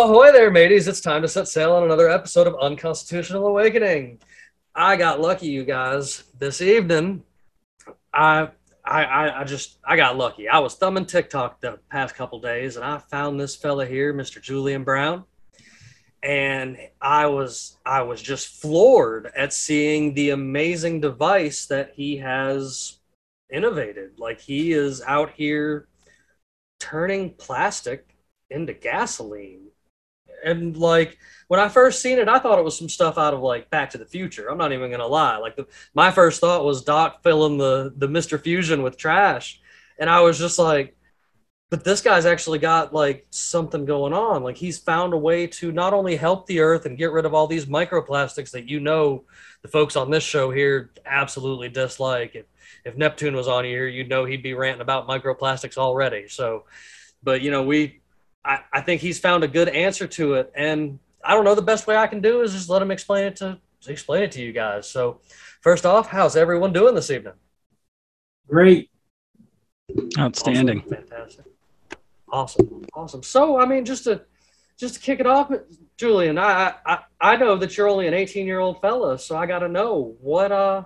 Ahoy there, mateys. It's time to set sail on another episode of Unconstitutional Awakening. I got lucky, you guys. This evening, I, I, I, just, I got lucky. I was thumbing TikTok the past couple days, and I found this fella here, Mr. Julian Brown, and I was, I was just floored at seeing the amazing device that he has innovated. Like he is out here turning plastic into gasoline and like when I first seen it, I thought it was some stuff out of like Back to the Future. I'm not even gonna lie. Like the, my first thought was Doc filling the the Mister Fusion with trash, and I was just like, but this guy's actually got like something going on. Like he's found a way to not only help the Earth and get rid of all these microplastics that you know the folks on this show here absolutely dislike. If if Neptune was on here, you'd know he'd be ranting about microplastics already. So, but you know we I, I think he's found a good answer to it. And I don't know, the best way I can do is just let him explain it to explain it to you guys. So first off, how's everyone doing this evening? Great. Outstanding. Awesome. Fantastic. Awesome. Awesome. So I mean just to just to kick it off, Julian, I I, I know that you're only an 18 year old fella, so I gotta know what uh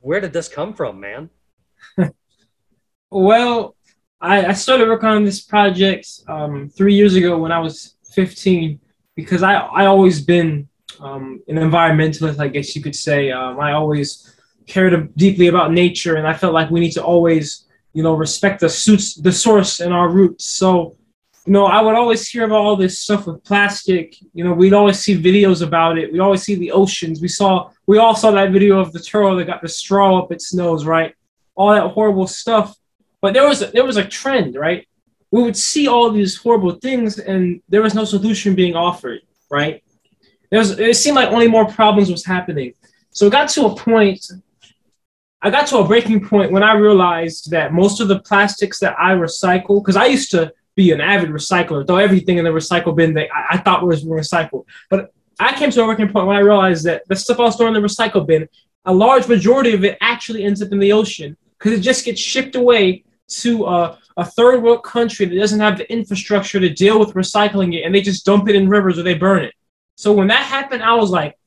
where did this come from, man? well, I, I started working on this project um, three years ago when I was 15 because I I always been um, an environmentalist, I guess you could say. Um, I always cared deeply about nature, and I felt like we need to always, you know, respect the suits, the source and our roots. So, you know, I would always hear about all this stuff with plastic. You know, we'd always see videos about it. We always see the oceans. We saw, we all saw that video of the turtle that got the straw up its nose, right? All that horrible stuff. But there was a, there was a trend, right? We would see all these horrible things, and there was no solution being offered, right? There was, it seemed like only more problems was happening. So it got to a point. I got to a breaking point when I realized that most of the plastics that I recycle, because I used to be an avid recycler, throw everything in the recycle bin that I, I thought was recycled. But I came to a breaking point when I realized that the stuff I was throwing in the recycle bin, a large majority of it actually ends up in the ocean because it just gets shipped away to a, a third world country that doesn't have the infrastructure to deal with recycling it and they just dump it in rivers or they burn it. So when that happened, I was like,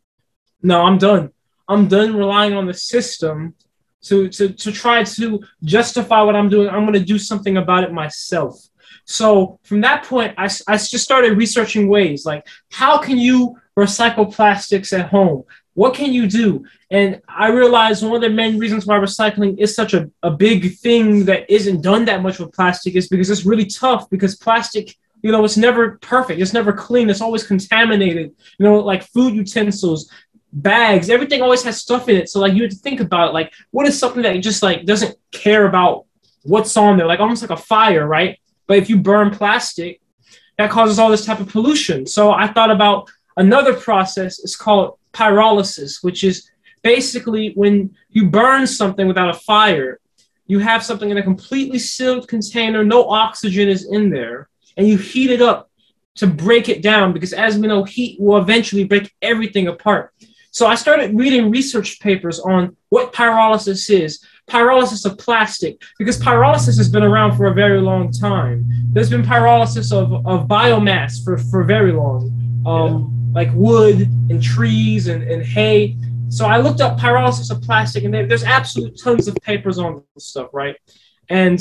no, I'm done. I'm done relying on the system to, to, to try to justify what I'm doing. I'm going to do something about it myself. So from that point, I, I just started researching ways like how can you recycle plastics at home? What can you do? And I realized one of the main reasons why recycling is such a, a big thing that isn't done that much with plastic is because it's really tough because plastic, you know, it's never perfect. It's never clean. It's always contaminated. You know, like food utensils, bags, everything always has stuff in it. So like you have to think about it, like what is something that just like doesn't care about what's on there, like almost like a fire, right? But if you burn plastic, that causes all this type of pollution. So I thought about another process. It's called pyrolysis, which is basically when you burn something without a fire, you have something in a completely sealed container, no oxygen is in there, and you heat it up to break it down because, as we know, heat will eventually break everything apart. So I started reading research papers on what pyrolysis is, pyrolysis of plastic, because pyrolysis has been around for a very long time. There's been pyrolysis of, of biomass for, for very long. Um, like wood and trees and, and hay. So I looked up pyrolysis of plastic, and there's absolute tons of papers on this stuff, right? And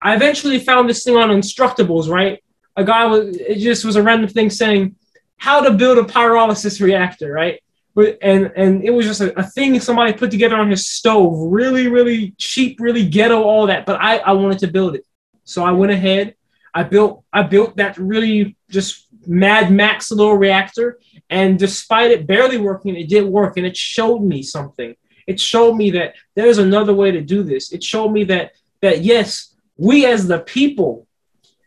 I eventually found this thing on Instructables, right? A guy was it just was a random thing saying how to build a pyrolysis reactor, right? And and it was just a, a thing somebody put together on his stove, really, really cheap, really ghetto, all that. But I, I wanted to build it, so I went ahead. I built I built that really just Mad Max little reactor, and despite it barely working, it did work, and it showed me something. It showed me that there's another way to do this. It showed me that that yes, we as the people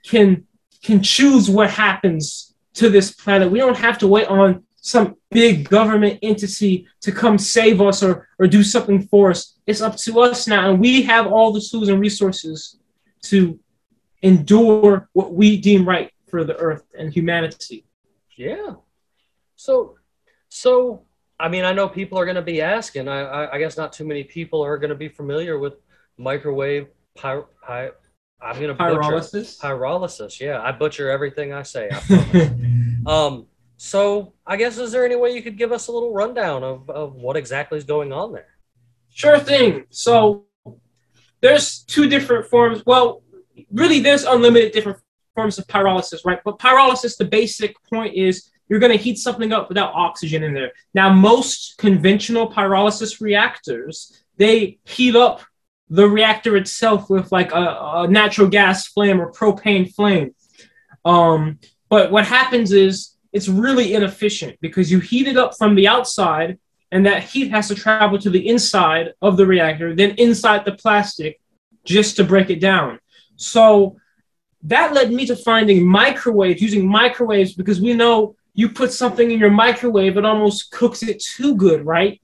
can can choose what happens to this planet. We don't have to wait on some big government entity to come save us or, or do something for us. It's up to us now. And we have all the tools and resources to endure what we deem right for the earth and humanity. Yeah. So, so I mean, I know people are going to be asking. I, I, I guess not too many people are going to be familiar with microwave py, py, I'm going to butcher Pyrolysis? pyrolysis. Yeah, I butcher everything I say. I um. So, I guess is there any way you could give us a little rundown of, of what exactly is going on there? Sure thing. So there's two different forms. Well, really, there's unlimited different forms of pyrolysis, right? But pyrolysis, the basic point is you're going to heat something up without oxygen in there. Now, most conventional pyrolysis reactors, they heat up the reactor itself with like a, a natural gas flame or propane flame. Um, but what happens is it's really inefficient because you heat it up from the outside and that heat has to travel to the inside of the reactor, then inside the plastic just to break it down. So that led me to finding microwaves, using microwaves because we know you put something in your microwave, it almost cooks it too good, right?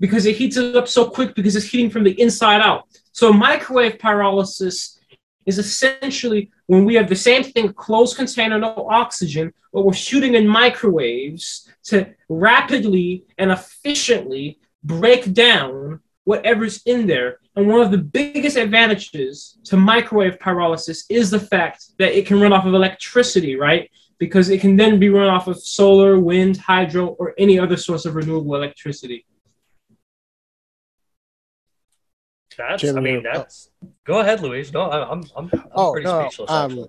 Because it heats it up so quick because it's heating from the inside out. So microwave pyrolysis is essentially when we have the same thing, closed container, no oxygen, but we're shooting in microwaves to rapidly and efficiently break down whatever's in there. And one of the biggest advantages to microwave pyrolysis is the fact that it can run off of electricity, right? Because it can then be run off of solar, wind, hydro, or any other source of renewable electricity. That's, Jim, I mean, you're- that's. Go ahead, Luis. No, I- I'm, I'm, I'm Oh, pretty no, speechless. um.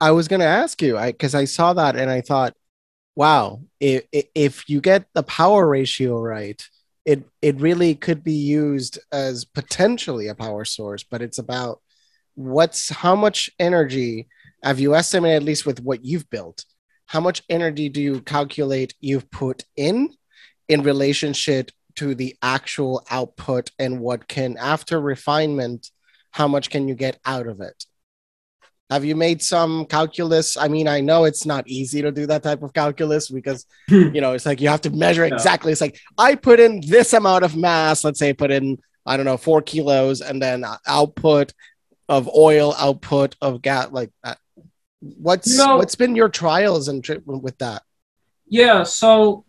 I was gonna ask you, I because I saw that and I thought, wow, if if you get the power ratio right, it it really could be used as potentially a power source. But it's about what's how much energy have you estimated at least with what you've built? How much energy do you calculate you've put in in relationship to the actual output and what can after refinement? How much can you get out of it? Have you made some calculus? I mean, I know it's not easy to do that type of calculus because hmm. you know it's like you have to measure exactly. It's like I put in this amount of mass. Let's say put in I don't know four kilos, and then output of oil, output of gas. Like that. What's No. what's been your trials and tri- with that? Yeah, so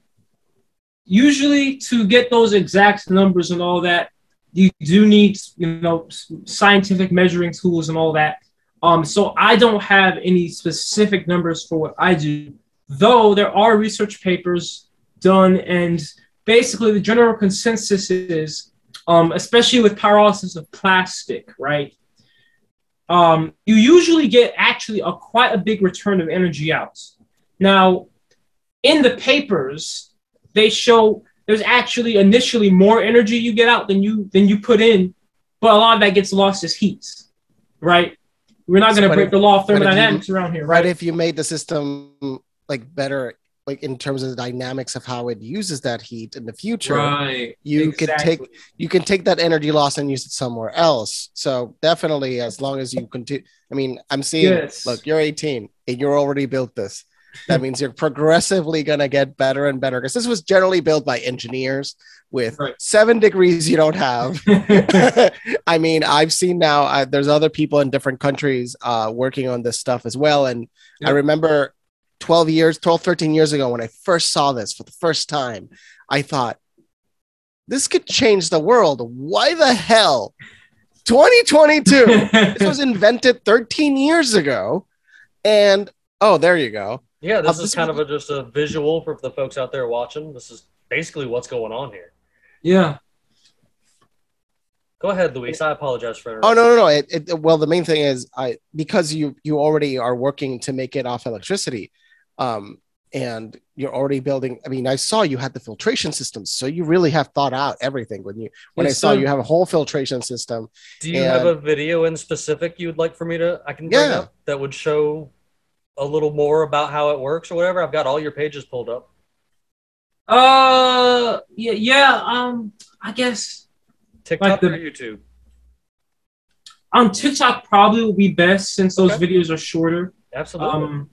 usually to get those exact numbers and all that, you do need you know scientific measuring tools and all that. Um, so I don't have any specific numbers for what I do, though there are research papers done, and basically the general consensus is, um, especially with pyrolysis of plastic, right? Um, you usually get actually a quite a big return of energy out. Now, in the papers, they show there's actually initially more energy you get out than you than you put in, but a lot of that gets lost as heat, right? We're not going to break if- the law of but if you- thermodynamics around here, Right. right? If you made the system like better, like in terms of the dynamics of how it uses that heat in the future, Right. you could take you can take that energy loss and use it somewhere else. So definitely, as long as you continue, I mean, I'm seeing. Yes. Look, you're 18 and you're already built this. That means you're progressively gonna get better and better because this was generally built by engineers with Right. seven degrees you don't have. I mean, I've seen now. Uh, there's other people in different countries uh, working on this stuff as well, and I remember 12 years, 12, 13 years ago when I first saw this for the first time, I thought this could change the world. Why the hell? 2022. this was invented 13 years ago. And oh, there you go. Yeah, this this is kind of a, just a visual for the folks out there watching. This is basically what's going on here. yeah. Go ahead, Luis. I apologize for Oh no, no, no. It, it, well, the main thing is I because you you already are working to make it off electricity, um, and you're already building. I mean, I saw you had the filtration systems, so you really have thought out everything. When you when I saw sir. you have a whole filtration system, Do you have a video in specific you would like for me to I can bring Yeah. up that would show a little more about how it works or whatever? I've got all your pages pulled up. Uh, yeah, yeah. Um, I guess TikTok the- or YouTube? on TikTok probably will be best since those Okay. videos are shorter. Absolutely. Um,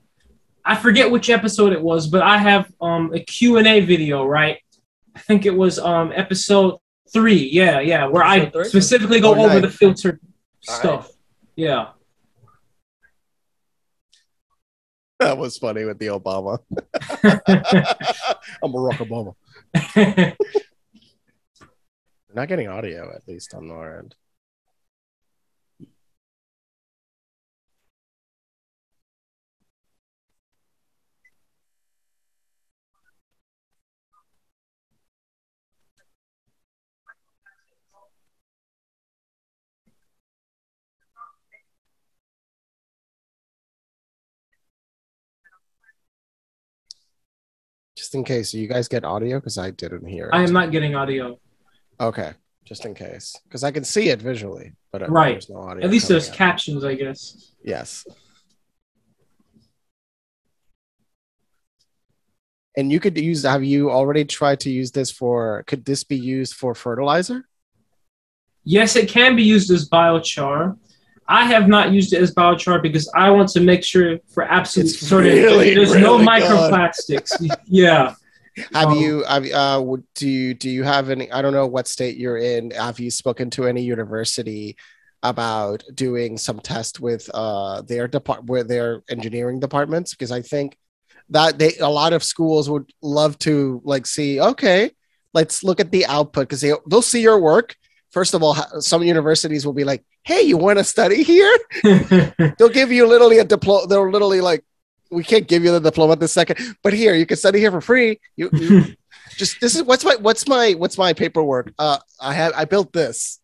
I forget which episode it was, but I have um a Q and A video, right? I think it was um episode three. Yeah, yeah, where I three? specifically go Oh, over nice. the filtered All right. stuff. Yeah. That was funny with the Obama. I'm Barack Obama. Not getting audio, at least on our end. Just in case, you guys get audio because I didn't hear it. I am not getting audio. Okay, just in case, because I can see it visually, but uh, Right. there's no audio. At least there's out. captions, I guess. Yes. And you could use. Have you already tried to use this for? Could this be used for fertilizer? Yes, it can be used as biochar. I have not used it as biochar because I want to make sure for absolute It's certainty really, there's no really good. microplastics. yeah. Have Um, you? Have, uh, would, do you? Do you have any? I don't know what state you're in. Have you spoken to any university about doing some test with uh their depart where their engineering departments? Because I think that they a lot of schools would love to like see. Okay, let's look at the output because they they'll see your work. First of all, some universities will be like, "Hey, you want to study here?" They'll give you literally a diploma. They're literally like, "We can't give you the diploma this second, but here you can study here for free." You, you just this is what's my what's my what's my paperwork? Uh, I have I built this.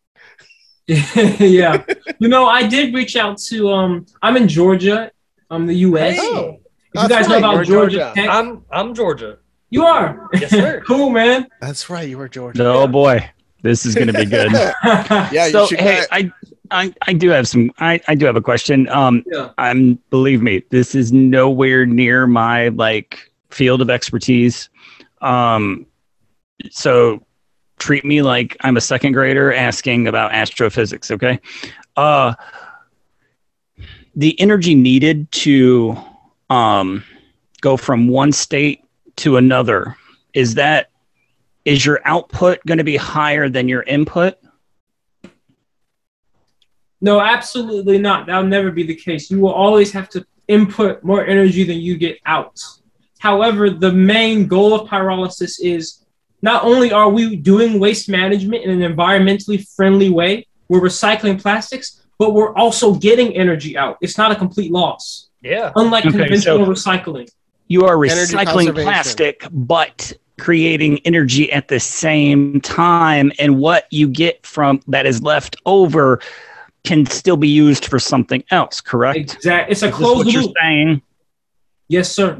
yeah. You know, I did reach out to um I'm in Georgia, um the US. Hey. If you That's guys know about you're Georgia, Georgia. Tech, I'm I'm Georgia. you are. Yes, sir. cool, man. That's right. You are Georgia. Oh boy, this is going to be good. yeah, so you should. hey, I, I I do have some. I I do have a question. Um, Yeah. I'm believe me, this is nowhere near my like field of expertise. Um, so treat me like I'm a second grader asking about astrophysics. Okay. Uh, the energy needed to um go from one state to another is that is your output going to be higher than your input? No, absolutely not. That'll never be the case. You will always have to input more energy than you get out. However, the main goal of pyrolysis is not only are we doing waste management in an environmentally friendly way, we're recycling plastics, but we're also getting energy out. It's not a complete loss, Yeah. unlike Okay, conventional so- recycling. You are recycling plastic, but creating energy at the same time. And what you get from that is left over can still be used for something else, correct? Exactly. It's a closed what you're loop. saying? Yes, sir.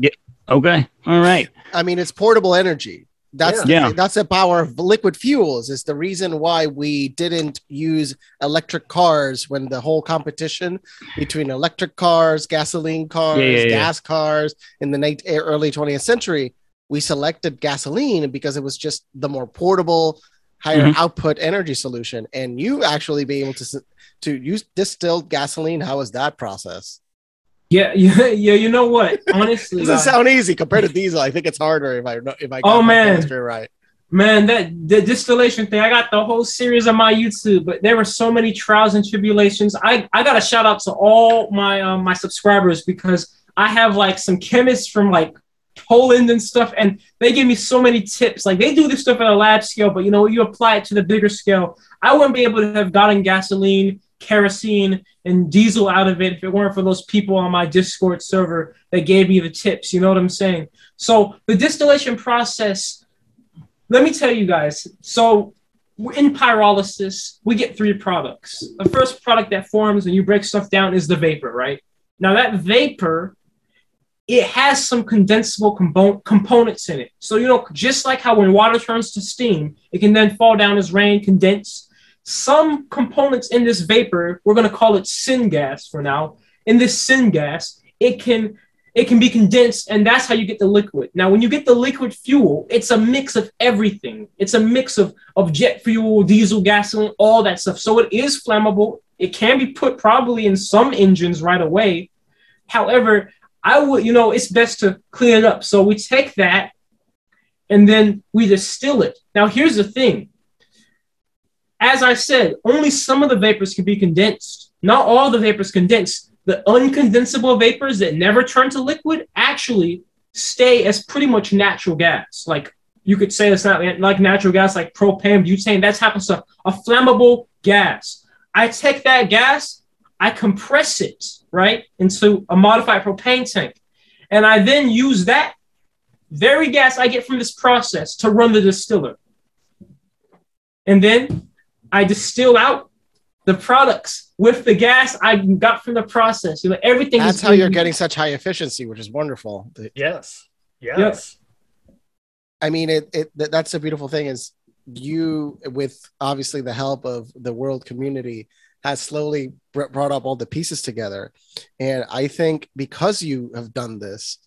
Okay. All right. I mean, it's portable energy. That's Yeah. The, that's the power of liquid fuels. Is the reason why we didn't use electric cars when the whole competition between electric cars, gasoline cars, Yeah, yeah, yeah. gas cars in the late, eh, early 20th century. We selected gasoline because it was just the more portable, higher Mhm. output energy solution. And you actually be able to to use distilled gasoline. How was that process? Yeah, yeah, yeah. You know what? Honestly, Doesn't sound easy compared to diesel. I think it's harder if I if I Oh, man. right. Man, that the distillation thing, I got the whole series on my YouTube, but there were so many trials and tribulations. I, I got a shout out to all my um, my subscribers because I have like some chemists from like Poland and stuff, and they give me so many tips. Like they do this stuff at a lab scale, but you know, you apply it to the bigger scale. I wouldn't be able to have gotten gasoline, kerosene, and diesel out of it if it weren't for those people on my Discord server that gave me the tips. You know what I'm saying? So the distillation process let me tell you guys. So in pyrolysis, we get three products. The first product that forms when you break stuff down is the vapor, right? Now that vapor, it has some condensable compo- components in it. So you know, just like how when water turns to steam, it can then fall down as rain, condense. Some components in this vapor, we're going to call it syngas for now. In this syngas, it can it can be condensed, and that's how you get the liquid. Now, when you get the liquid fuel, it's a mix of everything. It's a mix of, of jet fuel, diesel, gasoline, all that stuff. So it is flammable. It can be put probably in some engines right away. However, I would, you know, it's best to clean it up. So we take that and then we distill it. Now, here's the thing. As I said, only some of the vapors can be condensed. Not all the vapors condensed. The uncondensable vapors that never turn to liquid actually stay as pretty much natural gas. Like you could say it's not like natural gas, like propane, butane, that of stuff. A flammable gas. I take that gas, I compress it, right, into a modified propane tank. And I then use that very gas I get from this process to run the distiller. And then I distill out the products with the gas I got from the process. You know, everything That's is how you're in- getting such high efficiency, which is wonderful. The- Yes. Yes. I mean, it, it th- that's the beautiful thing is you, with obviously the help of the world community, has slowly br- brought up all the pieces together. And I think because you have done this,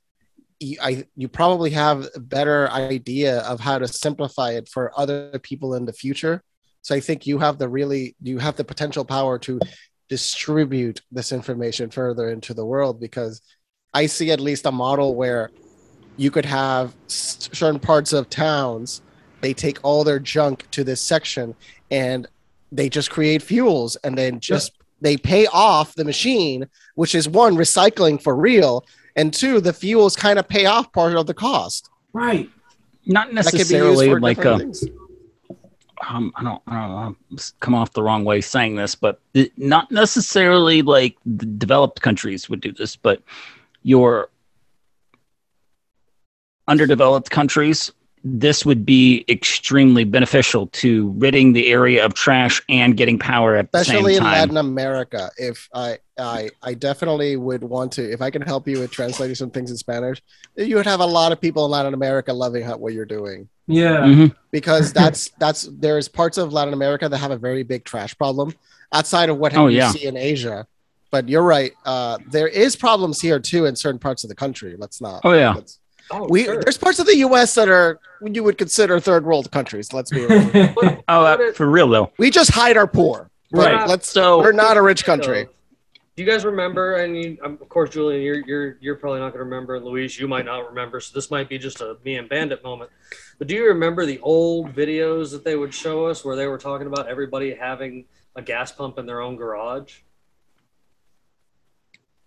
you, I, you probably have a better idea of how to simplify it for other people in the future. So I think you have the really, you have the potential power to distribute this information further into the world because I see at least a model where you could have certain parts of towns they take all their junk to this section and they just create fuels and then just they pay off the machine which is one recycling for real and two the fuels kind of pay off part of the cost right. Not that could be used necessarily like a, things. um, I don't, I don't know, s- come off the wrong way saying this, but it, not necessarily like the developed countries would do this, but your underdeveloped countries, this would be extremely beneficial to ridding the area of trash and getting power at especially the in same time. Especially in Latin America. If I, I, I definitely would want to. If I can help you with translating some things in Spanish, you would have a lot of people in Latin America loving what you're doing Yeah. Mhm. because that's that's there's parts of Latin America that have a very big trash problem outside of what Oh, you yeah. see in Asia. But you're right. Uh, there is problems here too in certain parts of the country. Let's not. Oh, yeah. let's- Oh, we sure. there's parts of the U.S. that are you would consider third world countries. Let's be real. But- Oh, uh, it- for real though. we just hide our poor. Right. Let's. So- we're not a rich country. So, do you guys remember? And you, um, of course, Julian, you're you're you're probably not going to remember. and Luis, you might not remember. So this might be just a me and Bandit moment. But do you remember the old videos that they would show us where they were talking about everybody having a gas pump in their own garage?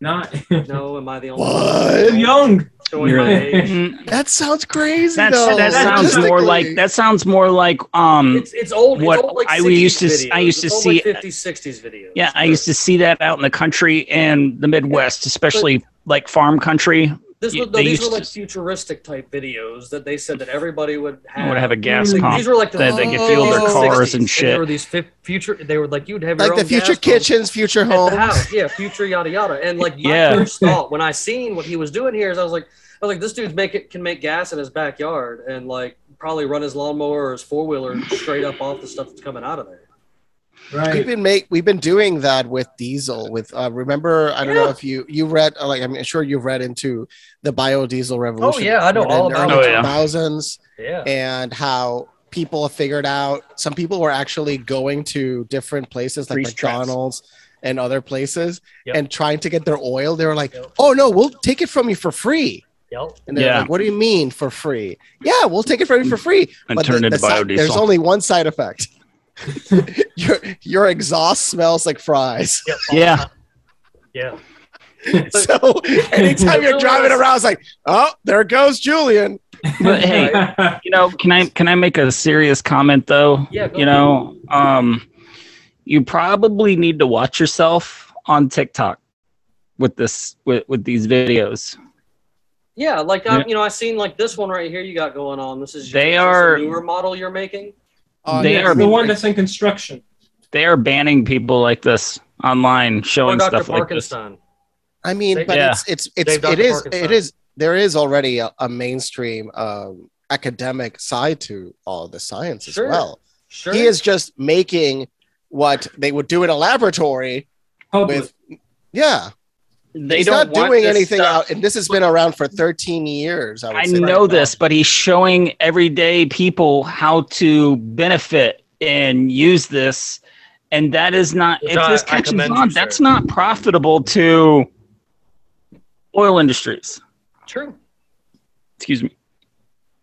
Not No, am I the only What? one young. showing my age? That sounds crazy. That's, though. that sounds more like that sounds more like um It's it's old. What it's old, like I used to s- I videos. used to old, see- like 50s, 60s videos. Yeah, I used to see that out in the country and the Midwest, especially like farm country. This you- was, no, these were like to- futuristic type videos that they said that everybody would have. Would have a gas Like, pump. These were like the that they could fuel their cars 60s, and There shit. were these fi- future. They were like you'd have like your the own future gas pump kitchens, future at homes. house. Yeah, future yada yada. And like my Yeah. first thought when I seen what he was doing here is I was like, I was like, this dude's make it can make gas in his backyard and like probably run his lawnmower or his four wheeler straight up off the stuff that's coming out of there. We've been make we've been doing that with diesel. With uh, remember, I don't know if you you read uh, like I'm sure you've read into the biodiesel revolution. Oh, yeah, I know all about early it. Oh, yeah. 2000s Yeah. and how people have figured out. Some people were actually going to different places like Grease traps. McDonald's and other places Yep. and trying to get their oil. They were like, Yep. "Oh no, we'll take it from you for free." Yep. And they're Yeah. like, "What do you mean for free?" Yeah, we'll take it from you for free. and But turn the- into the si- biodiesel. there's only one side effect. your your exhaust smells like fries. Yeah, Yeah. So anytime you're driving around, it's like, oh, there goes Julian. but hey, you know, can I can I make a serious comment though? Yeah, you know, um, you probably need to watch yourself on TikTok with this with with these videos. Yeah, like I, Yeah. you know, I seen like this one right here you got going on. This is They this are- newer model you're making. They are- the one that's in construction. They are banning people like this online, Or showing Dr. stuff like this. Parkinson. I mean, Dave- but Yeah. it's it's it's Dave, it Dr. is Parkinson. it is there is already a, a mainstream um, academic side to all the science Sure. as well. Sure. He is just making what they would do in a laboratory Public. with, yeah. They he's don't not want doing anything stuff. out, and this has been around for 13 years. I, would I say know right now. this, but he's showing everyday people how to benefit and use this. And that is not, Which if I- this catches on, you, that's not profitable to oil industries. True. Excuse me.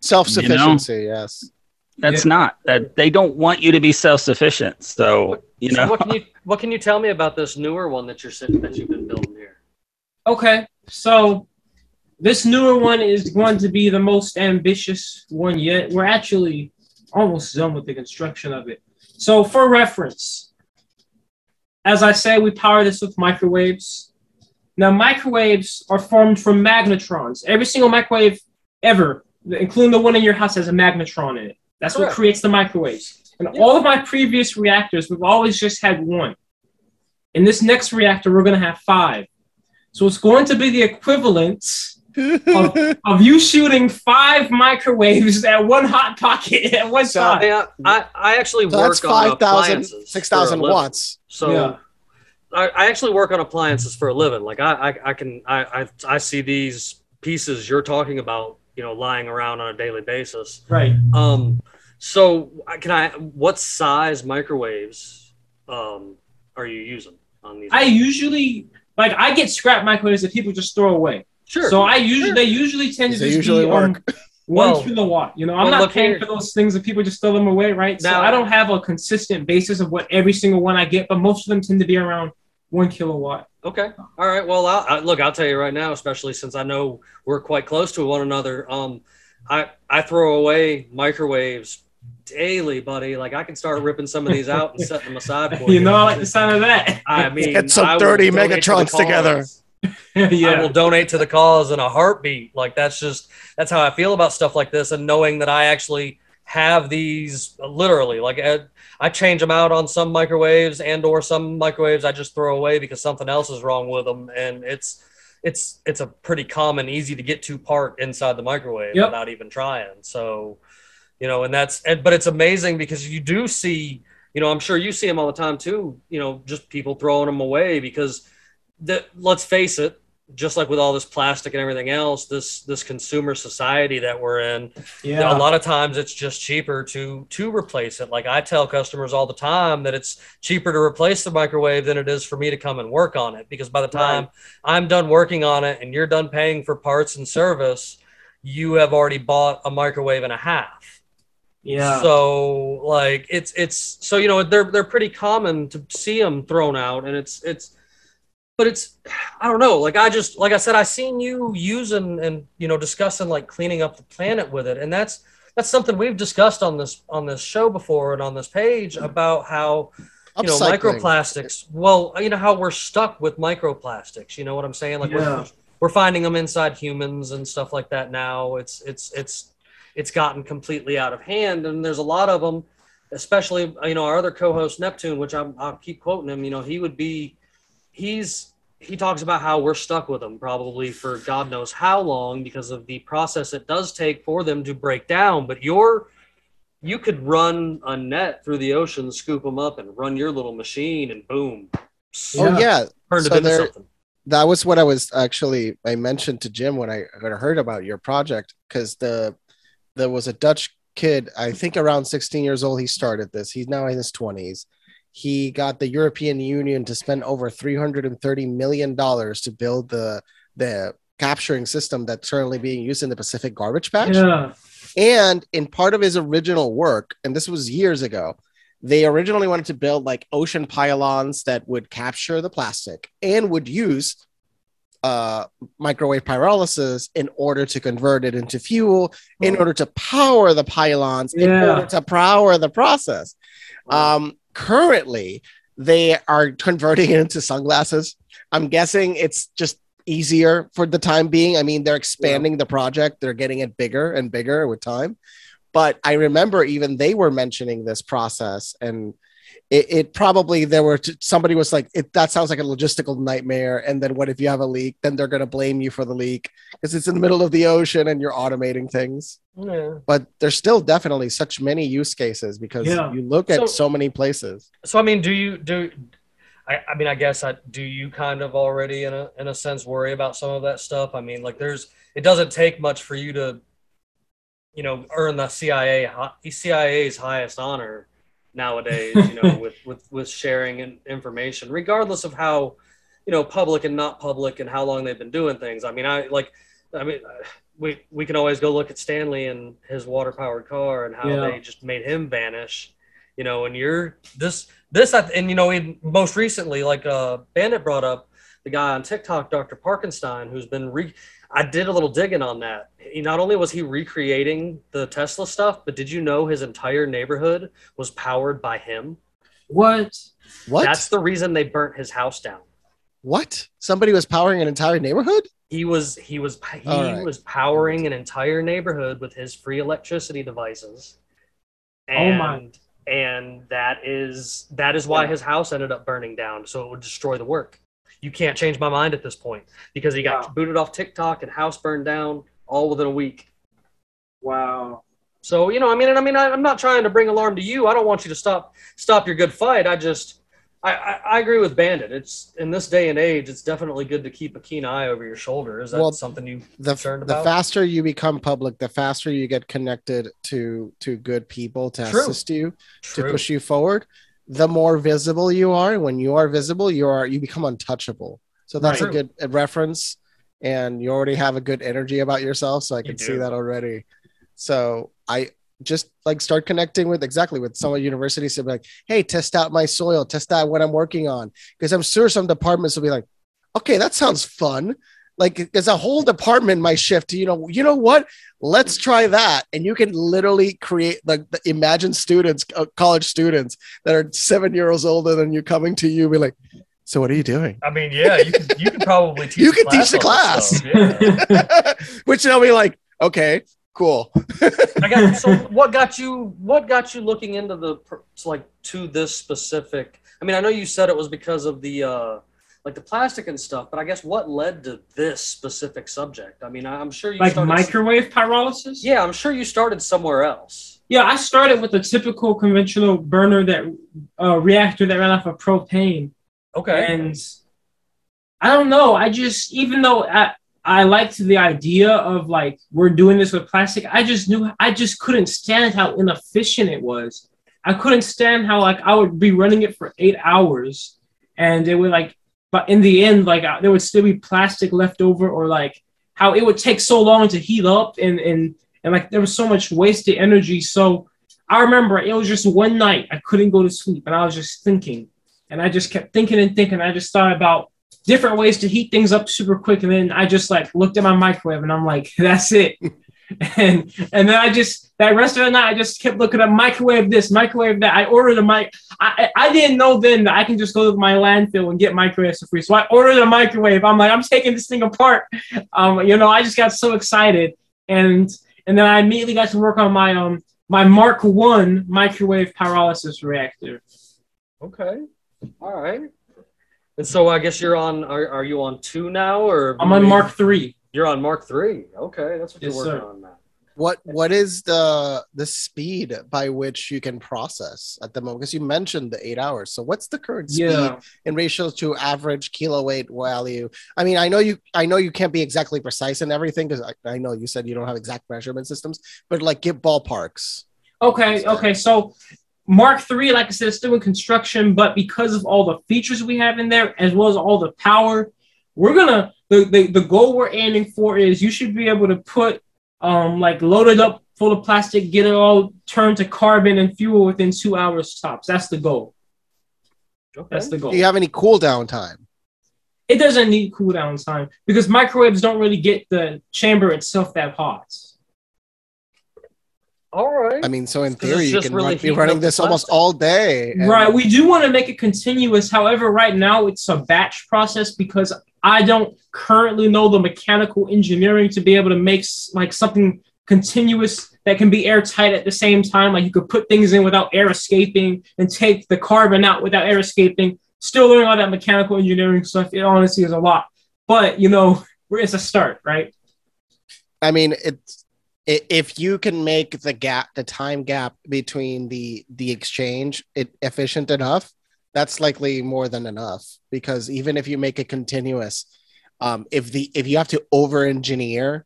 Self-sufficiency, yes. That's Yeah. not that they don't want you to be self sufficient. So, you So know, what can you what can you tell me about this newer one that you're sitting that you've been building here? Okay, so this newer one is going to be the most ambitious one yet. We're actually almost done with the construction of it. So, for reference, as I say, we power this with microwaves. Now, microwaves are formed from magnetrons. Every single microwave ever, including the one in your house, has a magnetron in it. That's what creates the microwaves. And Yeah. all of my previous reactors, we've always just had one. In this next reactor, we're going to have five. So it's going to be the equivalent of, of you shooting five microwaves at one hot pocket at one So- time. I, uh, I I actually So work that's on 5,000, appliances 6,000 for a living. watts. So Yeah. I, I actually work on appliances for a living. Like I I, I can I, I I see these pieces you're talking about, you know, lying around on a daily basis. Right. Um, so can I? What size microwaves um, are you using on these? I usually like I get scrap microwaves that people just throw away. sure. So I usually Sure. they usually tend to They just usually be um, one Well- kilowatt. You know, I'm well, not paying here. for those things that people just throw them away, right? so Now- I don't have a consistent basis of what every single one I get, but most of them tend to be around one kilowatt. Okay. All right. Well, I'll, I, look, I'll tell you right now, especially since I know we're quite close to one another. Um, I I throw away microwaves daily, buddy. Like I can start ripping some of these out and setting them aside for you. You know, I like the sound of that. I mean, Get some I will 30 to magnetrons together. yeah. I will donate to the cause in a heartbeat. Like that's just that's how I feel about stuff like this, and knowing that I actually have these literally like I, I change them out on some microwaves and or some microwaves I just throw away because something else is wrong with them, and it's it's it's a pretty common, easy to get to part inside the microwave Yep. without even trying. So, you know, and that's and, but it's amazing because you do see, you know, I'm sure you see them all the time too. You know, just people throwing them away because that let's face it just like with all this plastic and everything else this this consumer society that we're in yeah. a lot of times it's just cheaper to to replace it like i tell customers all the time that it's cheaper to replace the microwave than it is for me to come and work on it because by the time i'm done working on it and you're done paying for parts and service you have already bought a microwave and a half yeah. so like it's it's so you know they're they're pretty common to see them thrown out, and it's it's, but it's I don't know. Like I just like I said, I seen you using and you know discussing like cleaning up the planet with it, and that's that's something we've discussed on this on this show before and on this page mm-hmm. about how you know Upcycling. microplastics. Well, you know how we're stuck with microplastics. You know what I'm saying? Like Yeah. we're we're finding them inside humans and stuff like that now. It's it's it's it's gotten completely out of hand, and there's a lot of them. Especially, you know, our other co-host Neptune, which I'm, I'll keep quoting him. You know, he would be, he's he talks about how we're stuck with them probably for God knows how long because of the process it does take for them to break down. But you're you could run a net through the ocean, scoop them up, and run your little machine, and boom, Oh yeah, turned So it into there- something. that was what I was actually I mentioned to Jim when I when I heard about your project because the there was a Dutch kid I think around 16 years old he started this. He's now in his 20s he got the European Union to spend over 330 million dollars to build the the capturing system that's currently being used in the Pacific garbage patch. Yeah. and in part of his original work, and this was years ago, they originally wanted to build like ocean pylons that would capture the plastic and would use uh, microwave pyrolysis in order to convert it into fuel, in order to power the pylons, in order to power the process. Um, currently, they are converting it into sunglasses. I'm guessing it's just easier for the time being. I mean, they're expanding the project, they're getting it bigger and bigger with time. But I remember even they were mentioning this process, and it, it probably there were t- somebody was like, it, "That sounds like a logistical nightmare." And then what if you have a leak? Then they're going to blame you for the leak because it's in the middle of the ocean and you're automating things Yeah. but there's still definitely such many use cases because Yeah. you look at So- so many places. So I mean, do you do? I, I mean, I guess I do. You kind of already, in a in a sense, worry about some of that stuff. I mean, like there's, it doesn't take much for you to, you know, earn the CIA CIA's highest honor nowadays. You know, with with with sharing in- information, regardless of how, you know, public and not public, and how long they've been doing things. I mean, I like, I mean. We, we can always go look at Stanley and his water powered car and how Yeah. they just made him vanish, you know. And you're this this and you know in most recently like uh bandit brought up the guy on tiktok dr parkenstein who's been re i did a little digging on that he not only was he recreating the tesla stuff but did you know his entire neighborhood was powered by him What? What? that's the reason they burnt his house down what? Somebody was powering an entire neighborhood? he was he was he All right. was powering an entire neighborhood with his free electricity devices Oh and my. and that is that is why his house ended up burning down so it would destroy the work you can't change my mind at this point because he got Wow. booted off tiktok and house burned down all within a week Wow. so you know i mean and i mean I, i'm not trying to bring alarm to you i don't want you to stop stop your good fight i just I, I, I agree with Bandit. It's in this day and age, it's definitely good to keep a keen eye over your shoulder. Is that Well, something you The, concerned the faster you become public, the faster you get connected to to good people to True. assist you, to push you forward. The more visible you are, when you are visible, you are you become untouchable. So that's Right. a good uh, reference, and you already have a good energy about yourself. So I can see do. that already. So I just like start connecting with exactly with some of universities to be like, hey, test out my soil, test out what I'm working on. Because I'm sure some departments will be like, okay, that sounds fun. Like there's a whole department in my shift. You know, you know what? Let's try that. And you can literally create like the imagine students, uh, college students that are seven years older than you coming to you, be like, so what are you doing? I mean, yeah, you could you could probably teach. You a could teach the class. this stuff, Yeah. Which they'll be like, okay, cool. I got so what got you what got you looking into the like to this specific I mean I know you said it was because of the uh like the plastic and stuff but I guess what led to this specific subject I mean I'm sure you Like started microwave pyrolysis? Yeah, I'm sure you started somewhere else. Yeah, I started with a typical conventional burner that uh, reactor that ran off of propane, Okay. and I don't know. I just even though I I liked the idea of like we're doing this with plastic, I just knew I just couldn't stand how inefficient it was. I couldn't stand how like I would be running it for eight hours, and it would like, but in the end, like uh, there would still be plastic left over, or like how it would take so long to heat up, and and and like there was so much wasted energy. So I remember it was just one night I couldn't go to sleep, and I was just thinking, and I just kept thinking and thinking. I just thought about different ways to heat things up super quick, and then I just like looked at my microwave, and I'm like, that's it. and and then I just that rest of the night I just kept looking up microwave this, microwave that. I ordered a mic. I I didn't know then that I can just go to my landfill and get microwaves for free. So I ordered a microwave. I'm like, I'm taking this thing apart. Um, you know, I just got so excited, and and then I immediately got to work on my um my Mark One microwave pyrolysis reactor. Okay. All right. And so I guess you're on are, are you on 2 now or I'm on Mark Three. You're on Mark 3. Okay, that's what Yes, you're working sir. on. What what is the the speed by which you can process at the moment? Because you mentioned the eight hours. So what's the current speed Yeah. in ratio to average kiloweight value? I mean, I know you I know you can't be exactly precise in everything because I, I know you said you don't have exact measurement systems, but like give ballparks. Okay, okay. So Mark III, like I said, is still in construction, but because of all the features we have in there, as well as all the power, we're gonna the, the, the goal we're aiming for is you should be able to put um like loaded up full of plastic, get it all turned to carbon and fuel within two hours tops. That's the goal. Okay. That's the goal. Do you have any cool down time? It doesn't need cool down time because microwaves don't really get the chamber itself that hot. All right. I mean, so in theory, you can really run, be running this almost all day. and- Right. We do want to make it continuous. However, right now it's a batch process because I don't currently know the mechanical engineering to be able to make like something continuous that can be airtight at the same time. Like you could put things in without air escaping and take the carbon out without air escaping. Still learning all that mechanical engineering stuff. It honestly is a lot, but you know, we're- it's a start, right? I mean, it's i- if you can make the gap, the time gap between the the exchange, it efficient enough, that's likely more than enough because even if you make it continuous, um, if the if you have to over engineer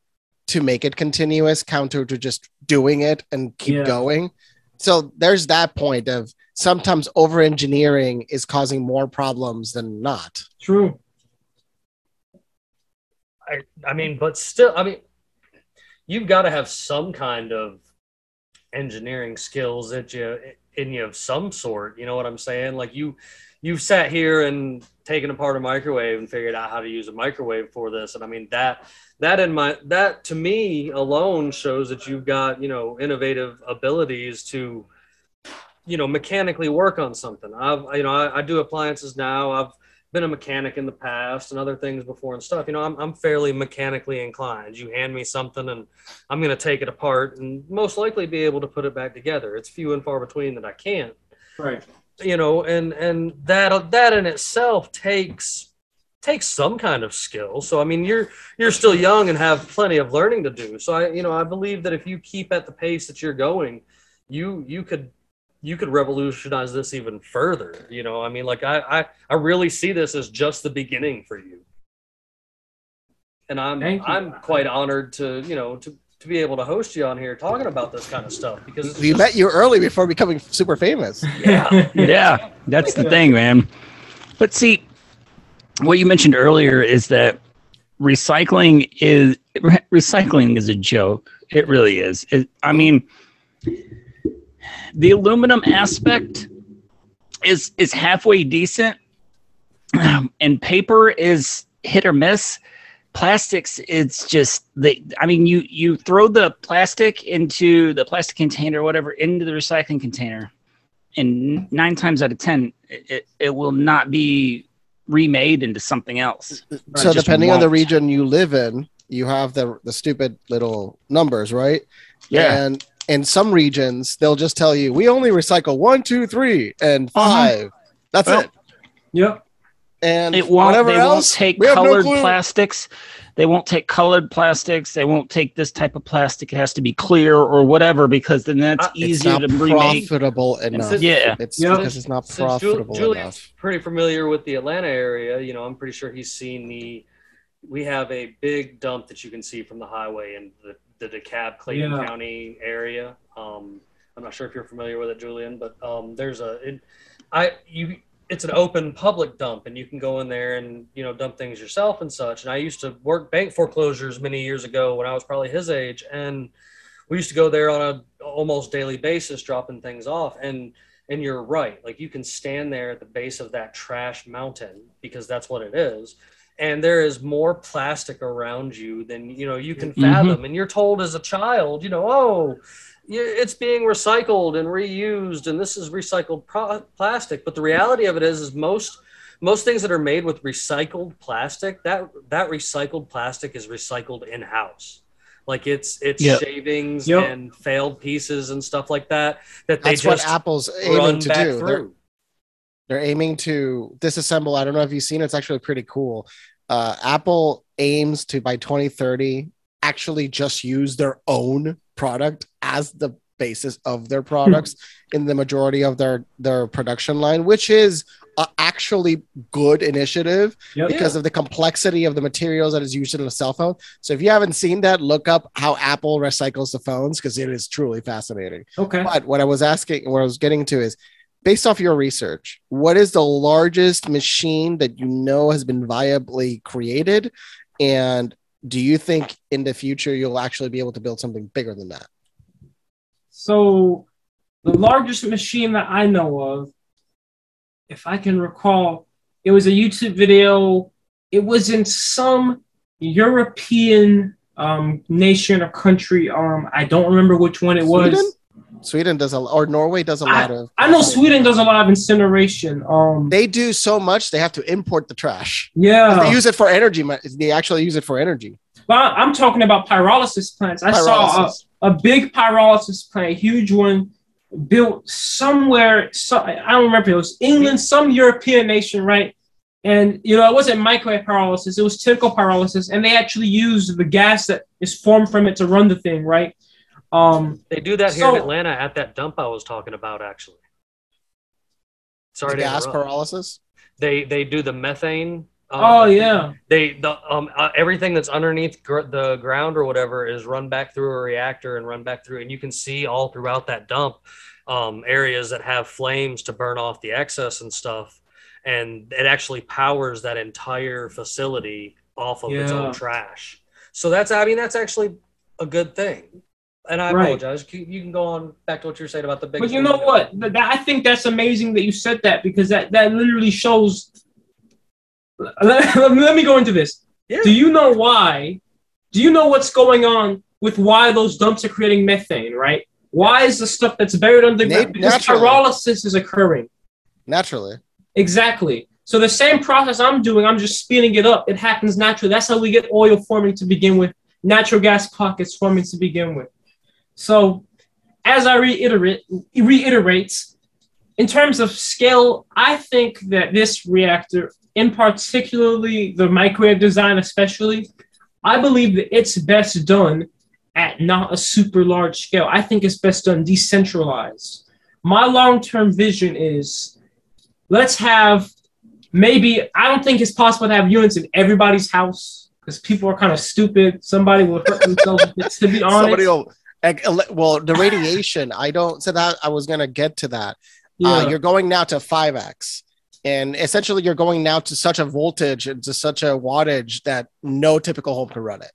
to make it continuous, counter to just doing it and keep Yeah. going. So there's that point of sometimes over engineering is causing more problems than not. True. I, I mean, but still, I mean, you've got to have some kind of engineering skills that you in you of some sort. You know what I'm saying? Like you, you've sat here and taken apart a microwave and figured out how to use a microwave for this. And I mean that that in my that to me alone shows that you've got you know innovative abilities to you know mechanically work on something. I've you know I, I do appliances now. I've been a mechanic in the past and other things before and stuff. You know, I'm, I'm fairly mechanically inclined. You hand me something and I'm going to take it apart and most likely be able to put it back together. It's few and far between that I can't, Right. you know, and, and that, that in itself takes, takes some kind of skill. So, I mean, you're, you're still young and have plenty of learning to do. So I, you know, I believe that if you keep at the pace that you're going, you, you could you could revolutionize this even further. You know, I mean, like I, I, I really see this as just the beginning for you. And I'm, Thank you. I'm quite honored to, you know, to, to be able to host you on here talking about this kind of stuff because We just- met you early before becoming super famous. Yeah. yeah, that's the thing, man. But see, what you mentioned earlier is that recycling is re- recycling is a joke. It really is. It, I mean, the aluminum aspect is is halfway decent, and paper is hit or miss. Plastics, it's just the. I mean, you you throw the plastic into the plastic container, or whatever, into the recycling container and nine times out of ten it, it, it will not be remade into something else so just depending on the region you live in, you have the the stupid little numbers, right? yeah And in some regions, they'll just tell you we only recycle one, two, three, and Uh-huh. 5 That's Well, it. Yep. And it won't whatever they else, won't take we have no colored plastics they won't take colored plastics they won't take this type of plastic it has to be clear or whatever because then that's Uh, It's easier not to remake profitable enough. Since- yeah It's Yep. because it's not Since Ju- profitable Julian's enough. pretty familiar with the Atlanta area, you know, I'm pretty sure he's seen the. We have a big dump that you can see from the highway in the, the DeKalb Clayton Yeah. County area. Um, I'm not sure if you're familiar with it, Julian, but um, there's a. It, I you. It's an open public dump, and you can go in there and you know dump things yourself and such. And I used to work bank foreclosures many years ago when I was probably his age, and we used to go there on a almost daily basis, dropping things off. And and you're right, like you can stand there at the base of that trash mountain because that's what it is. And there is more plastic around you than you know you can Mhm. fathom. And you're told as a child, you know, oh, it's being recycled and reused, and this is recycled pro- plastic. But the reality of it is, is most most things that are made with recycled plastic, that that recycled plastic is recycled in house. Like it's it's Yep. shavings Yep. and failed pieces and stuff like that that they That's what just Apple's run aiming to back do. They're, aiming to disassemble. I don't know if you've seen it. It's actually pretty cool. Uh, Apple aims to by 2030 actually just use their own product as the basis of their products in the majority of their their production line, which is a actually good initiative Yep. because of the complexity of the materials that is used in a cell phone. So if you haven't seen that, look up how Apple recycles the phones because it is truly fascinating. Okay. But what I was asking, what I was getting to is based off your research, what is the largest machine that you know has been viably created? And do you think in the future you'll actually be able to build something bigger than that? So the largest machine that I know of, if I can recall, it was a YouTube video. It was in some European um, nation or country. Um, I don't remember which one it was. Sweden? Sweden does a or Norway does a lot of. I know Sweden does a lot of incineration. Um, They do so much they have to import the trash. yeah, They use it for energy. They actually use it for energy. Well, I- I'm talking about pyrolysis plants. I saw a, a big pyrolysis plant, a huge one, built somewhere. So, I don't remember. It was England, some European nation, right? And you know, it wasn't microwave pyrolysis; it was typical pyrolysis, and they actually used the gas that is formed from it to run the thing, right? Um, They do that here in Atlanta at that dump I was talking about, actually. sorry The to gas interrupt. pyrolysis. They they do the methane. um, Oh yeah. They the um uh, everything that's underneath gr- the ground or whatever is run back through a reactor and run back through, and you can see all throughout that dump um, areas that have flames to burn off the excess and stuff, and it actually powers that entire facility off of its own trash. So that's I mean that's actually a good thing. And I Right. apologize. You you can go on back to what you were saying about the big. But you know what? That- I think that's amazing that you said that because that that literally shows. Let, let me go into this. Yeah. Do you know why? Do you know what's going on with why those dumps are creating methane? Right? Why is the stuff that's buried underground? Na- because naturally. pyrolysis is occurring. Naturally. Exactly. So the same process I'm doing, I'm just speeding it up. It happens naturally. That's how we get oil forming to begin with, natural gas pockets forming to begin with. So, as I reiterate, reiterates, in terms of scale, I think that this reactor, in particularly the microwave design, especially, I believe that it's best done at not a super large scale. I think it's best done decentralized. My long-term vision is let's have maybe I don't think it's possible to have units in everybody's house because people are kind of stupid. Somebody will hurt themselves. to be honest, Somebody will. Well, the radiation. I don't. So that I was gonna get to that. yeah. Uh, you're going now to 5x. And essentially, you're going now to such a voltage and to such a wattage that no typical home can run it.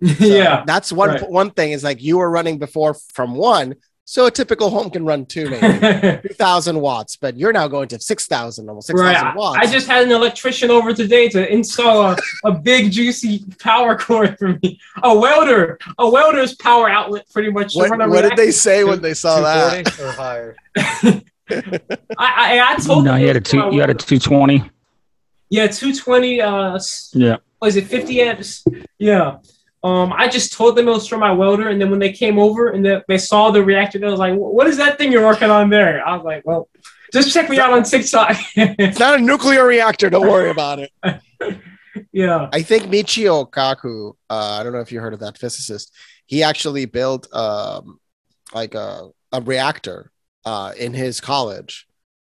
So yeah, That's one right. one thing is like you were running before from one. So a typical home can run two, maybe 2,000 watts, but you're now going to 6,000, almost 6,000 right. I- watts. I just had an electrician over today to install a, a big juicy power cord for me. A welder, a welder's power outlet, pretty much. what, what did they reactor. say when they saw that? 240 or higher. I, I, I told No, them you had a it was my two. You had a two twenty. Yeah, 220. Uh, Yeah. was it 50 amps? Yeah. Um, I just told them it was from my welder, and then when they came over and they, they saw the reactor, they was like, "What is that thing you're working on there?" I was like, "Well, just check me out on TikTok." It's not a nuclear reactor. Don't worry about it. yeah. I think Michio Kaku, uh, I don't know if you heard of that physicist. He actually built um, like a, a reactor uh, in his college.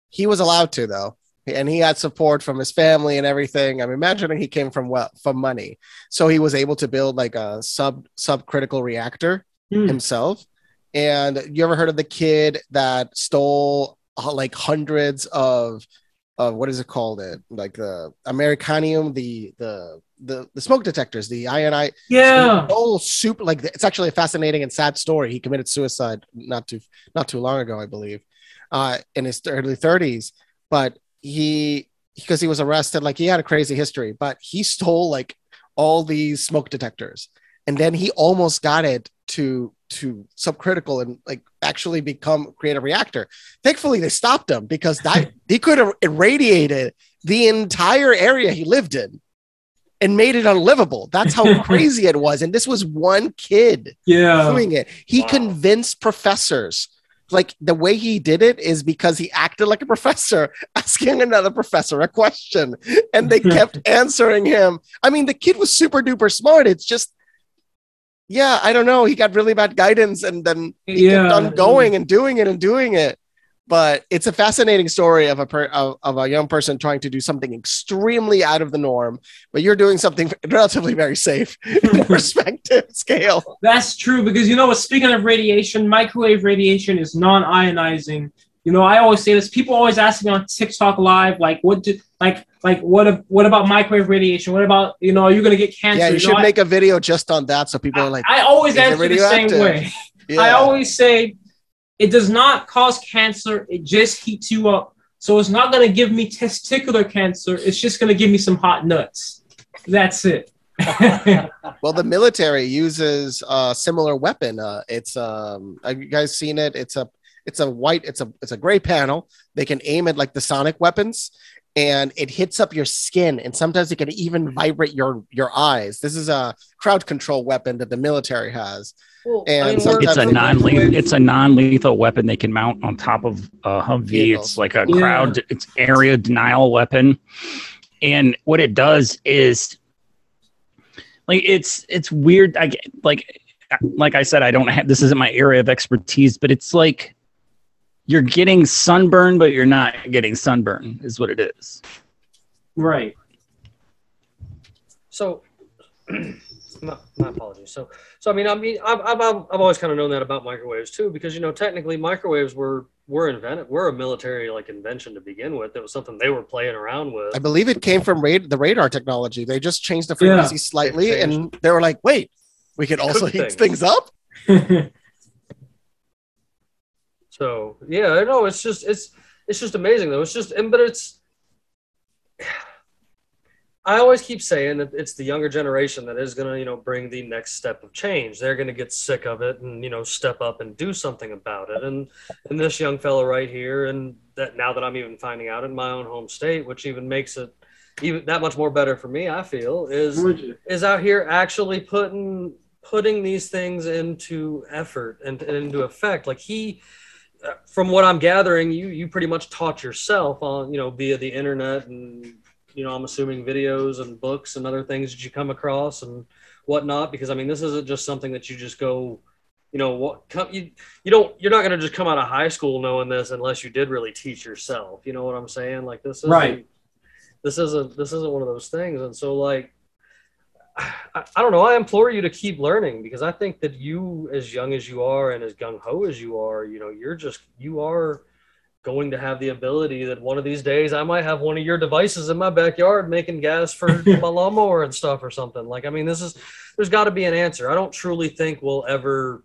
He was allowed to though, and he had support from his family and everything. I'm imagining he came from well from money, so he was able to build like a sub subcritical reactor Hmm. himself. And you ever heard of the kid that stole uh, like hundreds of of what is it called? It like the Americanium, the the the the smoke detectors, the INI. Yeah. Oh, super! Like it's actually a fascinating and sad story. He committed suicide not too not too long ago, I believe, uh, in his early thirties. But he because he was arrested, like he had a crazy history. But he stole like all these smoke detectors, and then he almost got it to to subcritical and like actually become create a reactor. Thankfully, they stopped him because that he could have irradiated the entire area he lived in and made it unlivable. That's how crazy it was. And this was one kid Yeah. doing it. He Wow. convinced professors. Like the way he did it is because he acted like a professor, asking another professor a question, and they kept answering him. I mean, the kid was super duper smart. It's just, yeah, I don't know. He got really bad guidance, and then he Yeah. kept on going and doing it and doing it. But it's a fascinating story of a per, of, of a young person trying to do something extremely out of the norm, but you're doing something relatively very safe in a perspective scale. That's true because you know what? Speaking of radiation, microwave radiation is non-ionizing. You know, I always say this. People always ask me on TikTok live, like, what do like like what if, what about microwave radiation? What about you know, are you gonna get cancer? Yeah, you know, should I- make a video just on that so people are like, I, I always answer the same way. yeah. I always say it does not cause cancer, it just heats you up. So it's not gonna give me testicular cancer, it's just gonna give me some hot nuts. That's it. well, the military uses a similar weapon. Uh, it's um, have you guys seen it? It's a it's a white, it's a it's a gray panel. They can aim it like the sonic weapons, and it hits up your skin, and sometimes it can even vibrate your your eyes. This is a crowd control weapon that the military has. Well, And we're- sometimes It's a they- non it's a non-lethal weapon they can mount on top of a Humvee. Vehicles. It's like a Yeah. crowd it's area denial weapon. And what it does is like it's it's weird. I like like I said, I don't have this isn't my area of expertise, but it's like you're getting sunburn, but you're not getting sunburn, is what it is. Right. So, my, my apologies. So, so I mean, I mean, I've, I've, I've I've always kind of known that about microwaves too, because you know, technically, microwaves were were invented. Were a military like invention to begin with. It was something they were playing around with. I believe it came from rad- the radar technology. They just changed the Yeah. frequency slightly, and they were like, "Wait, we could also heat things. things up." So yeah, I know it's just it's it's just amazing though. It's just and but it's I always keep saying that it's the younger generation that is gonna, you know, bring the next step of change. They're gonna get sick of it and, you know, step up and do something about it. And and this young fellow right here, and that now that I'm even finding out in my own home state, which even makes it even that much more better for me, I feel, is is out here actually putting putting these things into effort and, and into effect like he uh, from what i'm gathering you you pretty much taught yourself on you know via the internet and you know i'm assuming videos and books and other things that you come across and whatnot because i mean this isn't just something that you just go you know what come you, you don't you're not going to just come out of high school knowing this unless you did really teach yourself you know what i'm saying like this is Right. this isn't this isn't one of those things and so like I, I don't know. I implore you to keep learning because I think that you, as young as you are and as gung ho as you are, you know, you're just you are going to have the ability that one of these days I might have one of your devices in my backyard making gas for my lawnmower and stuff or something. Like, I mean, this is there's got to be an answer. I don't truly think we'll ever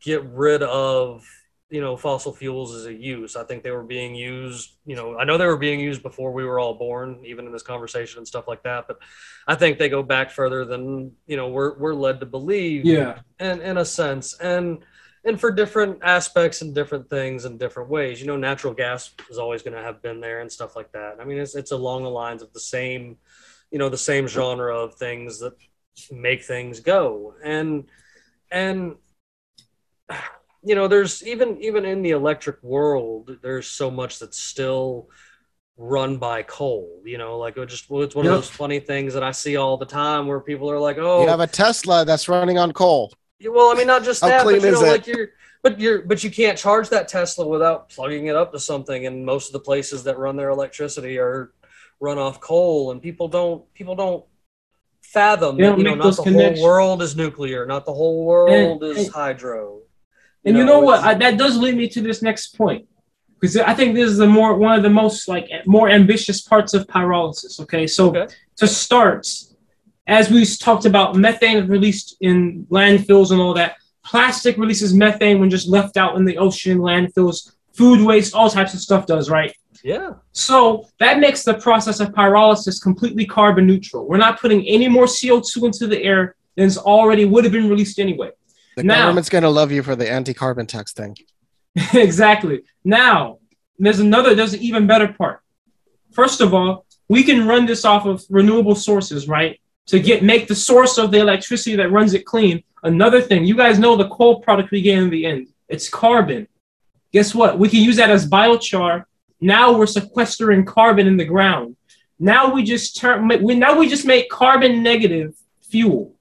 get rid of you know fossil fuels as a use. I think they were being used. You know, I know they were being used before we were all born, even in this conversation and stuff like that. But I think they go back further than you know we're we're led to believe. Yeah. in in a sense, and and for different aspects and different things and different ways. You know, natural gas is always going to have been there and stuff like that. I mean, it's it's along the lines of the same, you know, the same genre of things that make things go and and you know there's even even in the electric world there's so much that's still run by coal you know like it just well, it's one Yep. of those funny things that i see all the time where people are like oh You have a Tesla that's running on coal. Yeah, Well, I mean, not just that, but you know, it? like you're, but you're, but you can't charge that Tesla without plugging it up to something. And most of the places that run their electricity are run off coal, and people don't, people don't fathom They that don't you know not the whole world is nuclear, not the whole world And- is and- hydro. And you know what? I, that does lead me to this next point, because I think this is the more one of the most like more ambitious parts of pyrolysis. Okay, so Okay. to start, as we talked about, methane is released in landfills and all that. Plastic releases methane when just left out in the ocean, landfills, food waste, all types of stuff does right. Yeah, So that makes the process of pyrolysis completely carbon neutral. We're not putting any more CO2 into the air than is already would have been released anyway. The Now- government's gonna love you for the anti-carbon tax thing. exactly. Now, there's another, there's an even better part. First of all, we can run this off of renewable sources, right? To get make the source of the electricity that runs it clean. Another thing, you guys know the coal product we get in the end. It's carbon. Guess what? We can use that as biochar. Now we're sequestering carbon in the ground. Now we just turn we now we just make carbon negative fuel.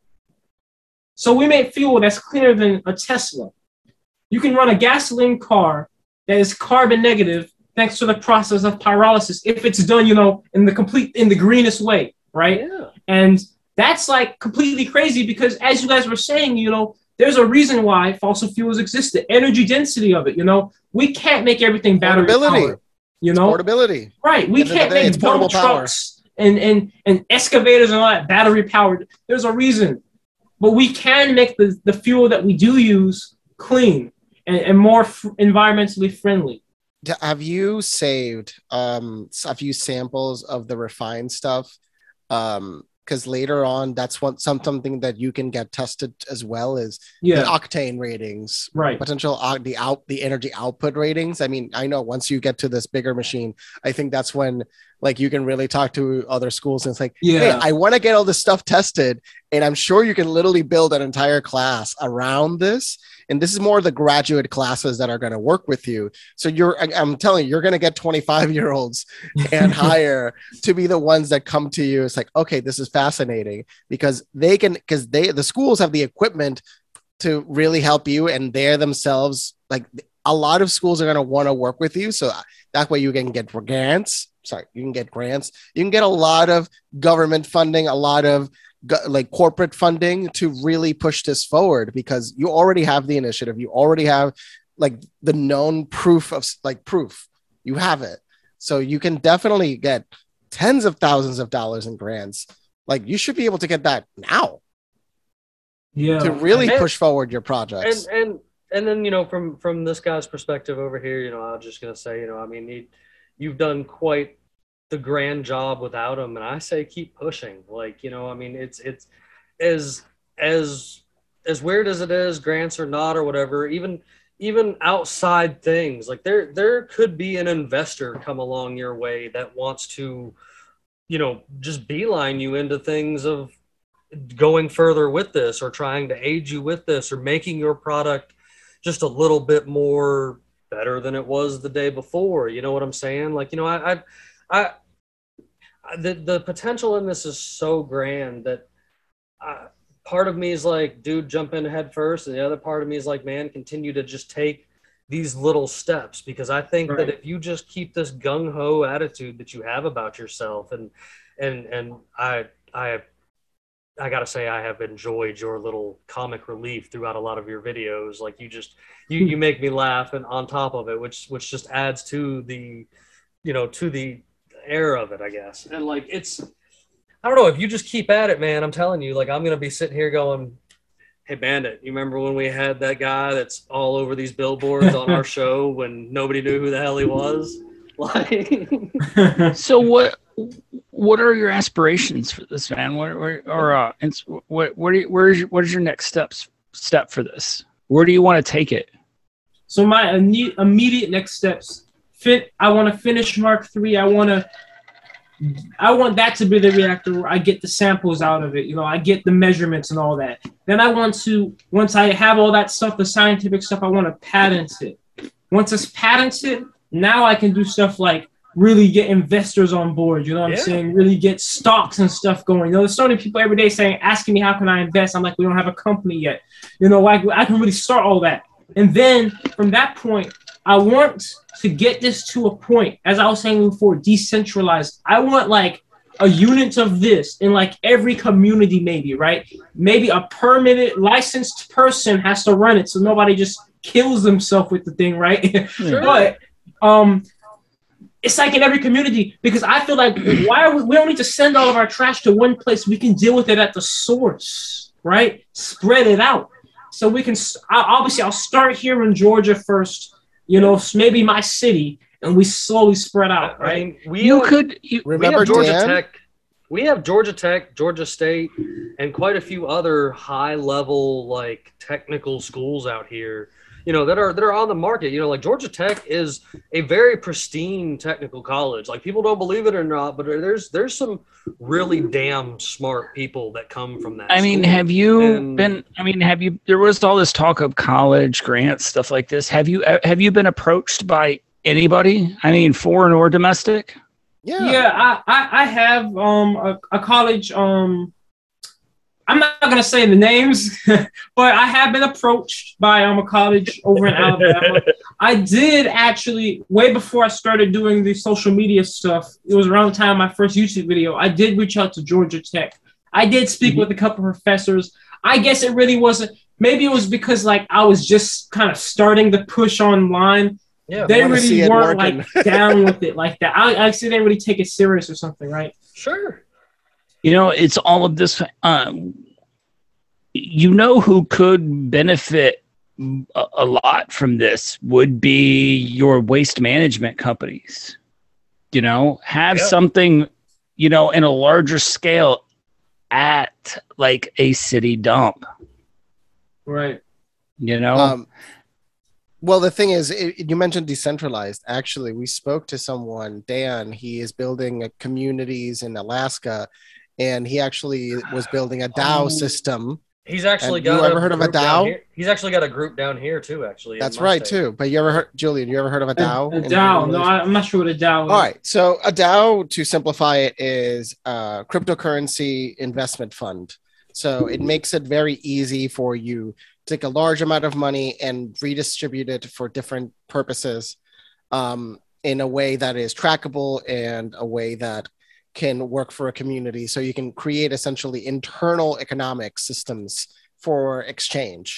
So we make fuel that's cleaner than a Tesla. You can run a gasoline car that is carbon negative thanks to the process of pyrolysis if it's done, you know, in the complete in the greenest way, right? yeah, And that's like completely crazy because as you guys were saying, you know, there's a reason why fossil fuels exist, the energy density of it, you know. We can't make everything battery Portability. powered, you know. Portability. Right. We End of the can't day, make it's dump portable trucks and, and, and excavators and all that battery powered. There's a reason. But we can make the, the fuel that we do use clean and, and more f- environmentally friendly. Have you saved um a few samples of the refined stuff? Um, because later on, that's one some something that you can get tested as well is the Yeah. octane ratings. Right. potential uh, the out the energy output ratings i mean i know once you get to this bigger machine i think that's when like you can really talk to other schools and it's like hey Yeah. i want to get all this stuff tested and i'm sure you can literally build an entire class around this and this is more the graduate classes that are going to work with you so you're I- i'm telling you you're going to get 25 year olds and higher to be the ones that come to you it's like okay this is fascinating because they can because they the schools have the equipment to really help you and they're themselves like a lot of schools are going to want to work with you. So uh, that way you can get grants. Sorry, you can get grants. You can get a lot of government funding, a lot of like corporate funding to really push this forward because you already have the initiative. You already have like the known proof of like proof. You have it. So you can definitely get tens of thousands of dollars in grants. Like you should be able to get that now Yeah. to really And- push forward your projects. and and and then you know from from this guy's perspective over here you know i'm just gonna say you know i mean he, you've done quite the grand job without him and i say keep pushing. Like you know i mean it's it's as as as weird as it is grants or not or whatever even even outside things like there there could be an investor come along your way that wants to you know just beeline you into things of going further with this or trying to aid you with this or making your product just a little bit more better than it was the day before. You know what i'm saying? Like you know i i, I the, the potential in this is so grand that I, part of me is like dude jump in head first. And the other part of me is like man continue to just take these little steps. Because i think that if you just keep this gung-ho attitude that you have about yourself and and and i i I gotta say, I have enjoyed your little comic relief throughout a lot of your videos. Like you just, you you make me laugh, and on top of it, which which just adds to the, you know, to the air of it, I guess. And like it's, I don't know if you just keep at it, man. I'm telling you, like I'm gonna be sitting here going, "Hey, Bandit, you remember when we had that guy that's all over these billboards on our show when nobody knew who the hell he was?" Like, So what what are your aspirations for this, man? What or, or uh, ins- what what are you, where's your, what is your next steps step for this? Where do you want to take it? So my immediate next steps fit. I want to finish Mark Three. I want to. I want that to be the reactor where I get the samples out of it. You know, I get the measurements and all that. Then I want to, once I have all that stuff, the scientific stuff, I want to patent it. Once it's patented, now I can do stuff like really get investors on board. You know what Yeah. I'm saying? Really get stocks and stuff going. You know, there's so many people every day saying, asking me, how can I invest? I'm like, we don't have a company yet. You know, like I can really start all that. And then from that point, I want to get this to a point, as I was saying before, decentralized. I want like a unit of this in like every community, maybe, right? Maybe a permitted, licensed person has to run it so nobody just kills themselves with the thing, right? Sure. but um it's like in every community because I feel like why are we, we don't need to send all of our trash to one place. We can deal with it at the source, right? Spread it out. So we can obviously I'll start here in Georgia first, you know, maybe my city, and we slowly spread out, I right? mean, we You have- could you, we Remember have Georgia Dan? Tech. We have Georgia Tech, Georgia State, and quite a few other high level like technical schools out here. You know that are that are on the market. You know, like Georgia Tech is a very pristine technical college. Like people don't believe it or not, but there's there's some really damn smart people that come from that. I mean, school. have you And- been? I mean, have you? There was all this talk of college grants, stuff like this. Have you? uh, Have you been approached by anybody? I mean, foreign or domestic? yeah. Yeah, I, I, I have um a, a college um I'm not gonna say the names, but I have been approached by um a college over in Alabama. I did actually way before I started doing the social media stuff. It was around the time of my first YouTube video. I did reach out to Georgia Tech. I did speak with a couple professors. I guess it really wasn't. Maybe it was because like I was just kind of starting the push online yeah, they really weren't like down with it like that. I, I see they didn't really take it serious or something, right? sure. You know, it's all of this. Um, you know, who could benefit a, a lot from this would be your waste management companies. You know, have Yeah. something, you know, in a larger scale at like a city dump. Right. You know, Um, well, the thing is, it, you mentioned decentralized. Actually, we spoke to someone, Dan. He is building a communities in Alaska, and he actually was building a DAO Oh. system. He's actually And got. you ever heard of a group down DAO? here. He's actually got a group down here too. Actually, That's right, state. too. But you ever heard, Julian? You ever heard of a A, DAO? a in DAO. No, I, I'm not sure what a DAO is. All right. So a DAO, to simplify it, is a cryptocurrency investment fund. So it makes it very easy for you to take a large amount of money and redistribute it for different purposes um, in a way that is trackable and a way that can work for a community. So you can create essentially internal economic systems for exchange.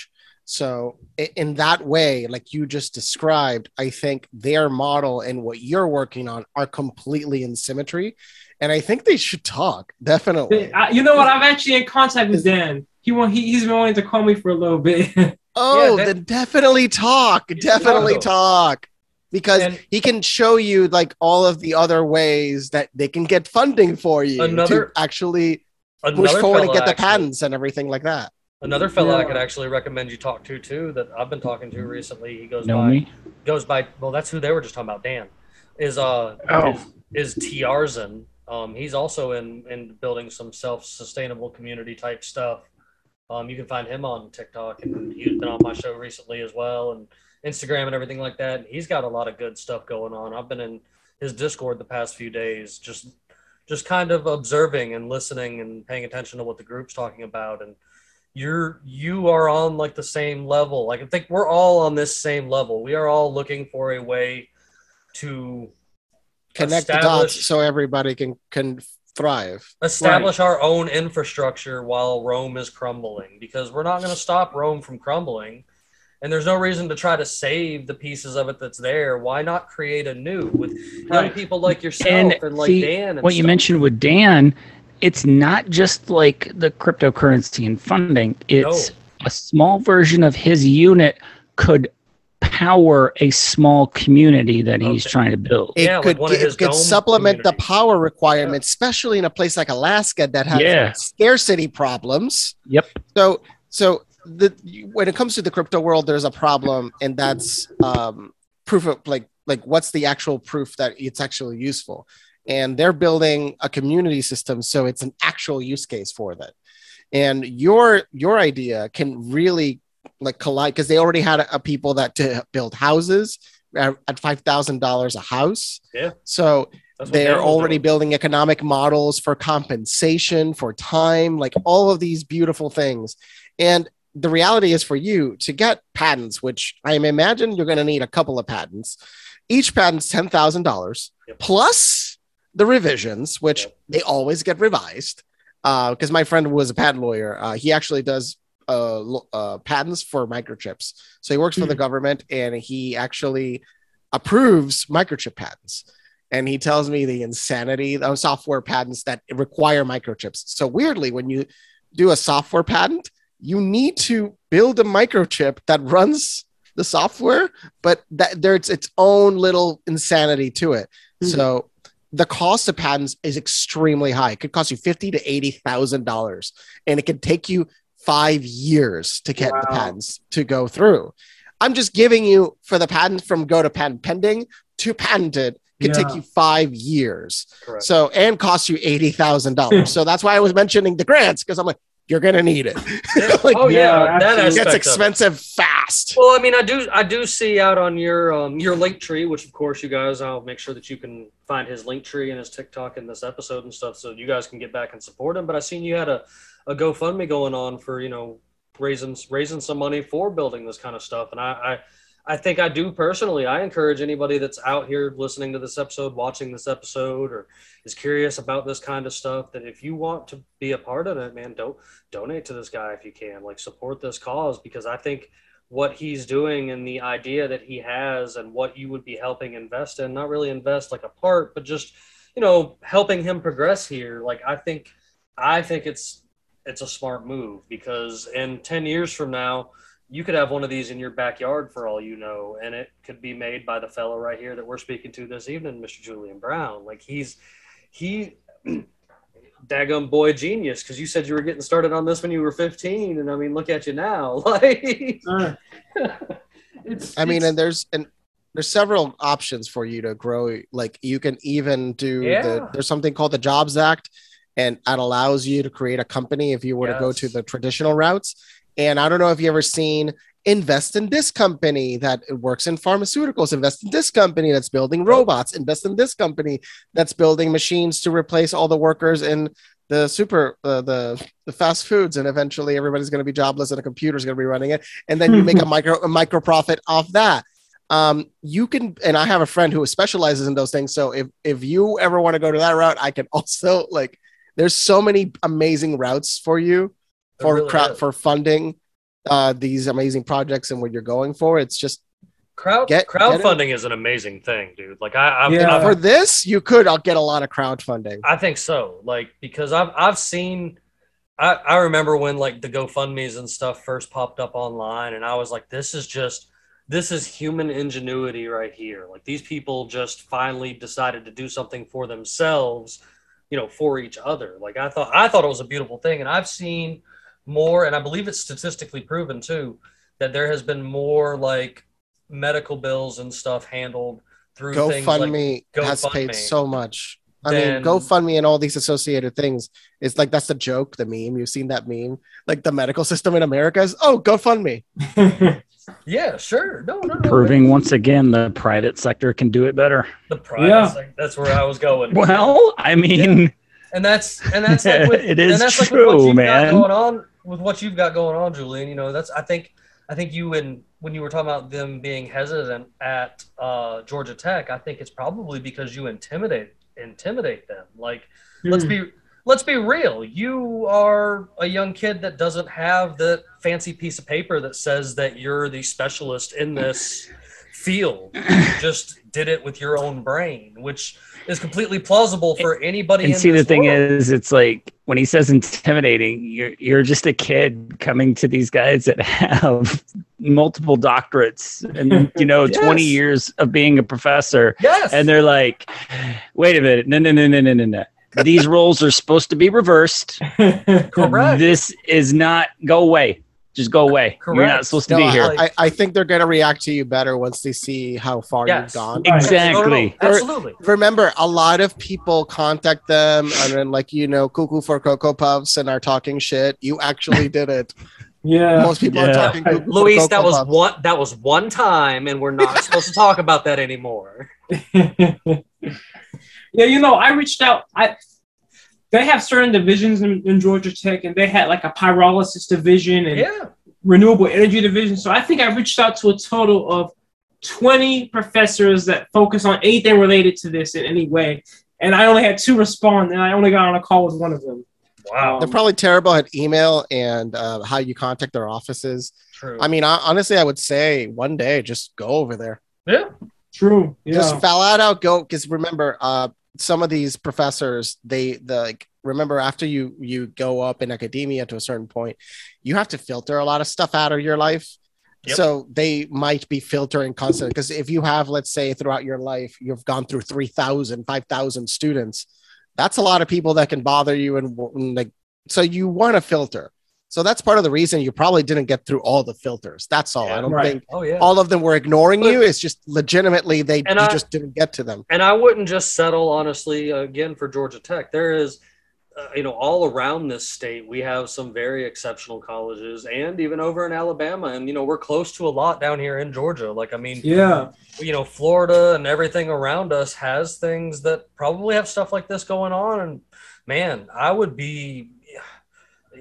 So in that way, like you just described, I think their model and what you're working on are completely in symmetry. And I think they should talk, definitely. I- you know what? I'm actually in contact with Dan. He want he, he's been wanting to call me for a little bit. Oh, that- then definitely talk. Definitely No. talk. Because And- he can show you like all of the other ways that they can get funding for you Another- to actually push forward and get the actually- patents and everything like that. Another fellow I could actually recommend you talk to too that I've been talking to recently. He goes Know by me? goes by well that's who they were just talking about Dan is uh Oh. is, is Tiarzan. Um he's also in in building some self-sustainable community type stuff. Um you can find him on TikTok and he's been on my show recently as well and Instagram and everything like that. And he's got a lot of good stuff going on. I've been in his Discord the past few days just just kind of observing and listening and paying attention to what the group's talking about and you're you are on like the same level like i think we're all on this same level we are all looking for a way to Connect the dots so everybody can can thrive. establish our own infrastructure while rome is crumbling because we're not going to stop rome from crumbling and there's no reason to try to save the pieces of it that's there why not create a new with young people like yourself And and, like see, dan and what you mentioned with Dan, it's not just like the cryptocurrency and funding. It's a small version of his unit could power a small community that he's Okay. trying to build. It Yeah, like could, one of his it could supplement the communities. power requirements, especially in a place like Alaska that has Yeah. scarcity problems. Yep. So, so the when it comes to the crypto world, there's a problem, and that's um, proof of like like what's the actual proof that it's actually useful. And they're building a community system, so it's an actual use case for that. And your your idea can really like collide because they already had a, a people that to build houses at, at five thousand dollars a house. Yeah. So they're already doing. building economic models for compensation for time like all of these beautiful things and the reality is for you to get patents which i imagine you're going to need a couple of patents each patent's $10000 plus the revisions which Yep. they always get revised because my friend was a patent lawyer uh, he actually does uh, uh, patents for microchips so he works for the government and he actually approves microchip patents and he tells me the insanity of software patents that require microchips. So weirdly, when you do a software patent, you need to build a microchip that runs the software, but that there's its own little insanity to it. Hmm. So the cost of patents is extremely high. It could cost you fifty to eighty thousand dollars, and it could take you five years to get the patents to go through. I'm just giving you for the patent from go to patent pending to patented could take you five years. Correct. So and cost you eighty thousand dollars. so that's why I was mentioning the grants because I'm like, you're gonna need it. like, oh yeah, Yeah, that it gets of it. expensive fast. Well, I mean, I do, I do see out on your um, your link tree, which of course you guys, I'll make sure that you can find his link tree and his TikTok in this episode and stuff, so you guys can get back and support him. But I seen you had a, a GoFundMe going on for you know raising raising some money for building this kind of stuff, and I, I I think I do personally. I encourage anybody that's out here listening to this episode, watching this episode, or is curious about this kind of stuff, that if you want to be a part of it, man, don't donate to this guy if you can. Like support this cause because I think what he's doing and the idea that he has and what you would be helping invest in, not really invest like a part, but just, you know, helping him progress here. Like I think I think it's it's a smart move because in 10 years from now, you could have one of these in your backyard for all you know, and it could be made by the fellow right here that we're speaking to this evening, Mr. Julian Brown. Like he's he daggum boy genius because you said you were getting started on this when you were 15 and i mean look at you now like Uh, it's, I mean, it's- and there's and there's several options for you to grow. Like you can even do the there's something called the Jobs Act, and that allows you to create a company if you were to go to the traditional routes. And I don't know if you ever seen invest in this company that works in pharmaceuticals, invest in this company that's building robots, invest in this company that's building machines to replace all the workers in the super uh, the the fast foods. And eventually everybody's going to be jobless and a computer's going to be running it. And then you make a micro a micro profit off that. Um you can and i have a friend who specializes in those things. So if if you ever want to go to that route i can also like there's so many amazing routes for you for really crowd for funding uh these amazing projects and what you're going for it's just Crowd Get- crowdfunding is an amazing thing, dude. Like I, I've, Yeah. I've- for this you could uh, get a lot of crowdfunding I think so. Like because I've I've seen I, I remember when like the GoFundMe's and stuff first popped up online and I was like, this is just this is human ingenuity right here. Like these people just finally decided to do something for themselves, you know, for each other. Like I thought I thought it was a beautiful thing. And I've seen more, and I believe it's statistically proven too, that there has been more like medical bills and stuff handled through things like GoFundMe has paid GoFundMe. so much. I Then- mean, GoFundMe and all these associated things. It's like that's the joke, the meme. You've seen that meme. Like the medical system in America is, oh, GoFundMe. Yeah, sure. No, no, no. Proving once again the private sector can do it better. the private Yeah. sector. That's where I was going. Well, I mean, and that's and that's like with, It is and that's like true, with what you've man. got going on with what you've got going on, Julian. You know, that's I think I think you and when you were talking about them being hesitant at uh, Georgia Tech, I think it's probably because you intimidate intimidate them. Like, let's be let's be real. You are a young kid that doesn't have the fancy piece of paper that says that you're the specialist in this field. Just did it with your own brain, which is completely plausible for anybody. and see the thing world. is, it's like when he says intimidating, you're you're just a kid coming to these guys that have multiple doctorates and you know 20 years of being a professor, yes, and they're like, wait a minute, no, no, no, no, no, no, no. These roles are supposed to be reversed. correct. This is not go away. Just go away. You're not Correct. supposed to be I, here. I, I think they're going to react to you better once they see how far Yes. you've gone. Exactly. No, no, no, absolutely. Remember, a lot of people contact them and then, like, you know, cuckoo for Cocoa Puffs and are talking shit. You actually did it. yeah. Most people Yeah. are talking cuckoo Luis, Cocoa that was Puffs. one. That was one time, and we're not supposed to talk about that anymore. yeah, you know, I reached out. I they have certain divisions in, in Georgia Tech, and they had like a pyrolysis division and Yeah, renewable energy division. So I think I reached out to a total of 20 professors that focus on anything related to this in any way. And I only had two respond, and I only got on a call with one of them. wow, They're probably terrible at email and uh, how you contact their offices. true. I mean, I, honestly, I would say one day just go over there. yeah, True. Yeah. Just flat out go because remember, uh, some of these professors, they the like remember after you you go up in academia to a certain point, you have to filter a lot of stuff out of your life. Yep. So they might be filtering constantly because if you have, let's say, throughout your life, you've gone through 3,000, 5,000 students, that's a lot of people that can bother you. And, and like, so you want to filter. So that's part of the reason you probably didn't get through all the filters. That's all. Yeah. I don't Right. think oh yeah. all of them were ignoring But- you. It's just legitimately they you I- just didn't get to them. and I wouldn't just settle honestly again for Georgia Tech. There is, uh, you know, all around this state we have some very exceptional colleges, and even over in Alabama, and you know we're close to a lot down here in Georgia. Like I mean, yeah. you know, Florida and everything around us has things that probably have stuff like this going on. And man, I would be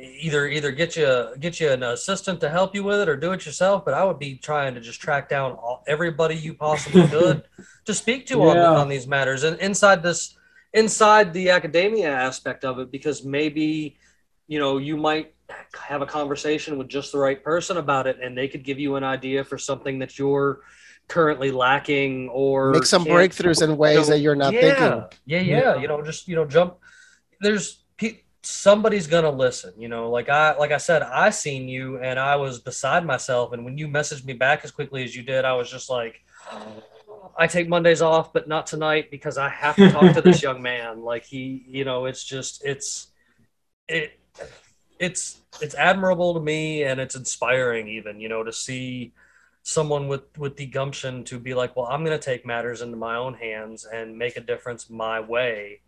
either either get you get you an assistant to help you with it or do it yourself. But I would be trying to just track down all, everybody you possibly could to speak to on, Yeah. on these matters and inside this inside the academia aspect of it because maybe you know you might have a conversation with just the right person about it and they could give you an idea for something that you're currently lacking or Make some breakthroughs in ways that you're not yeah, thinking. Yeah, yeah, Yeah. You know, just you know, jump. There's pe- somebody's gonna listen. You know, like I like I said, I seen you and I was beside myself. And when you messaged me back as quickly as you did, I was just like, I take Mondays off, but not tonight because I have to talk to this young man. Like he, you know, it's just it's it it's it's admirable to me and it's inspiring even you know to see someone with with the gumption to be like well i'm going to take matters into my own hands and make a difference my way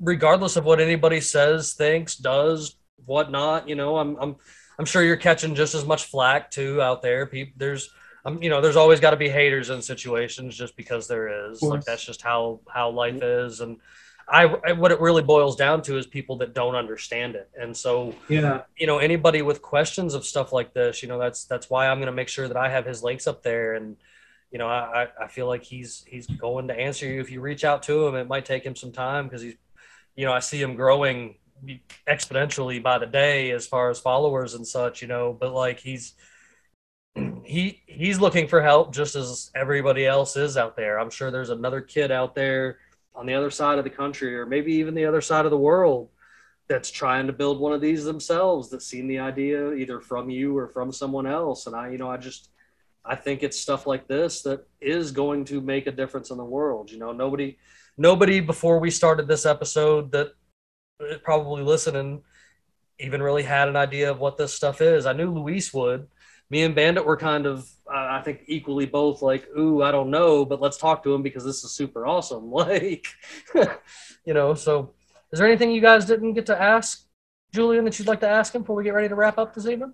regardless of what anybody says thinks does whatnot you know i'm i'm i'm sure you're catching just as much flack too out there. People there's um, you know there's always got to be haters in situations just because there is. Like that's just how how life is. And I, I what it really boils down to is people that don't understand it, and so Yeah. you know anybody with questions of stuff like this, you know that's that's why I'm going to make sure that I have his links up there, and you know I I- I feel like he's he's going to answer you if you reach out to him. It might take him some time because he's you know I see him growing exponentially by the day as far as followers and such, you know, but like he's he he's looking for help just as everybody else is out there. I'm sure there's another kid out there on the other side of the country or maybe even the other side of the world that's trying to build one of these themselves that's seen the idea either from you or from someone else and I you know I just I think it's stuff like this that is going to make a difference in the world. You know, nobody nobody before we started this episode that probably listening even really had an idea of what this stuff is. I knew Luis would. Me and Bandit were kind of, uh, I think, equally both like, ooh, I don't know, but let's talk to him because this is super awesome. Like, you know, so is there anything you guys didn't get to ask Julian that you'd like to ask him before we get ready to wrap up this evening?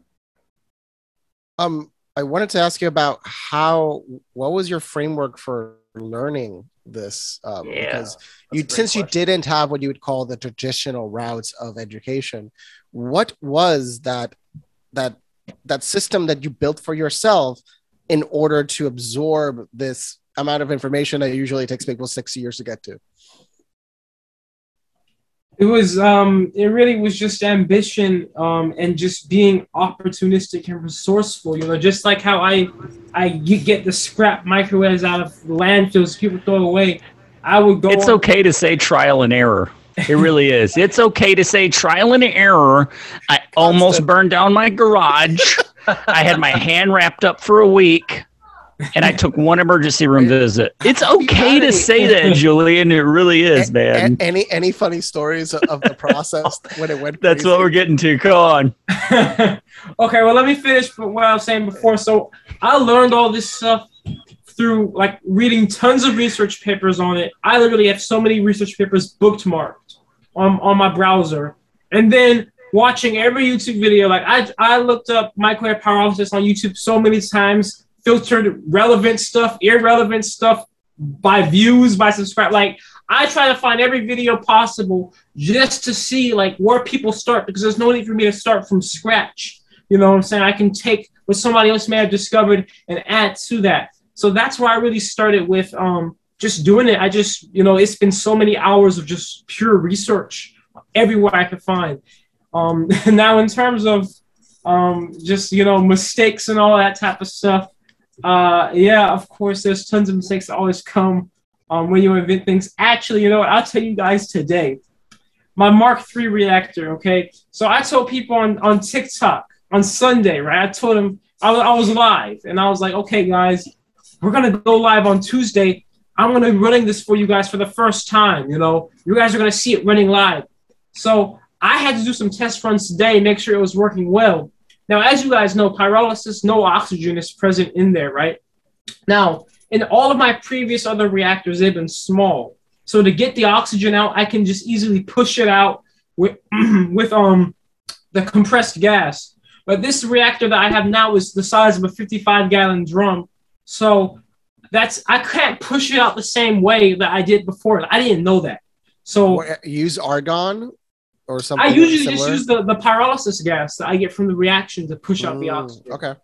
Um, I wanted to ask you about how. What was your framework for learning this? Um, Yeah, because you since you didn't have what you would call the traditional routes of education, what was that that that system that you built for yourself in order to absorb this amount of information that usually takes people six years to get to? It was um it really was just ambition um and just being opportunistic and resourceful, you know, just like how I I get the scrap microwaves out of landfills people throw away. I would go It's on- okay to say trial and error. It really is. It's okay to say trial and error. I almost burned down my garage. I had my hand wrapped up for a week, and I took one emergency room visit. It's okay to say that, Julian. It really is, A- man. a- any any funny stories of the process when it went? That's crazy? what we're getting to. Go on. okay, well, let me finish what I was saying before. So I learned all this stuff through like reading tons of research papers on it. I literally have so many research papers bookmarked on, on my browser. And then watching every YouTube video, like I, I looked up microwave pyrolysis on YouTube so many times, filtered relevant stuff, irrelevant stuff by views, by subscribe. Like I try to find every video possible just to see like where people start because there's no need for me to start from scratch. You know what I'm saying? I can take what somebody else may have discovered and add to that. So that's why I really started with um, just doing it. I just, you know, it's been so many hours of just pure research everywhere I could find. Um, now, in terms of um, just, you know, mistakes and all that type of stuff, uh, yeah, of course, there's tons of mistakes that always come um, when you invent things. Actually, you know what? I'll tell you guys today. My Mark III reactor, okay? So I told people on, on TikTok on Sunday, right? I told them I was, I was live and I was like, okay, guys, we're going to go live on Tuesday. I'm going to be running this for you guys for the first time. You know, you guys are going to see it running live. So I had to do some test runs today, make sure it was working well. Now, as you guys know, pyrolysis, no oxygen is present in there, right? Now, in all of my previous other reactors, they've been small. So to get the oxygen out, I can just easily push it out with, with um the compressed gas. But this reactor that I have now is the size of a 55 gallon drum. So that's I can't push it out the same way that I did before. I didn't know that. So use argon or something. I usually just use the, the pyrolysis gas that I get from the reaction to push out the Mm, oxygen. Okay.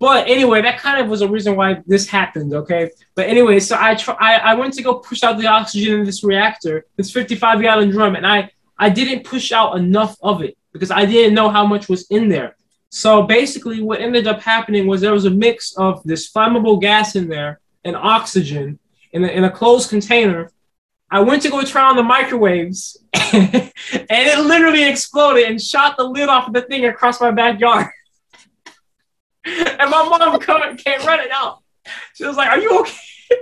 But anyway, that kind of was a reason why this happened. Okay. But anyway, so I try, I, I went to go push out the oxygen in this reactor, this 55 gallon drum, and I I didn't push out enough of it because I didn't know how much was in there. So basically, what ended up happening was there was a mix of this flammable gas in there and oxygen in a, in a closed container. I went to go try on the microwaves, and it literally exploded and shot the lid off of the thing across my backyard. and my mom come, came running out. She was like, "Are you okay?"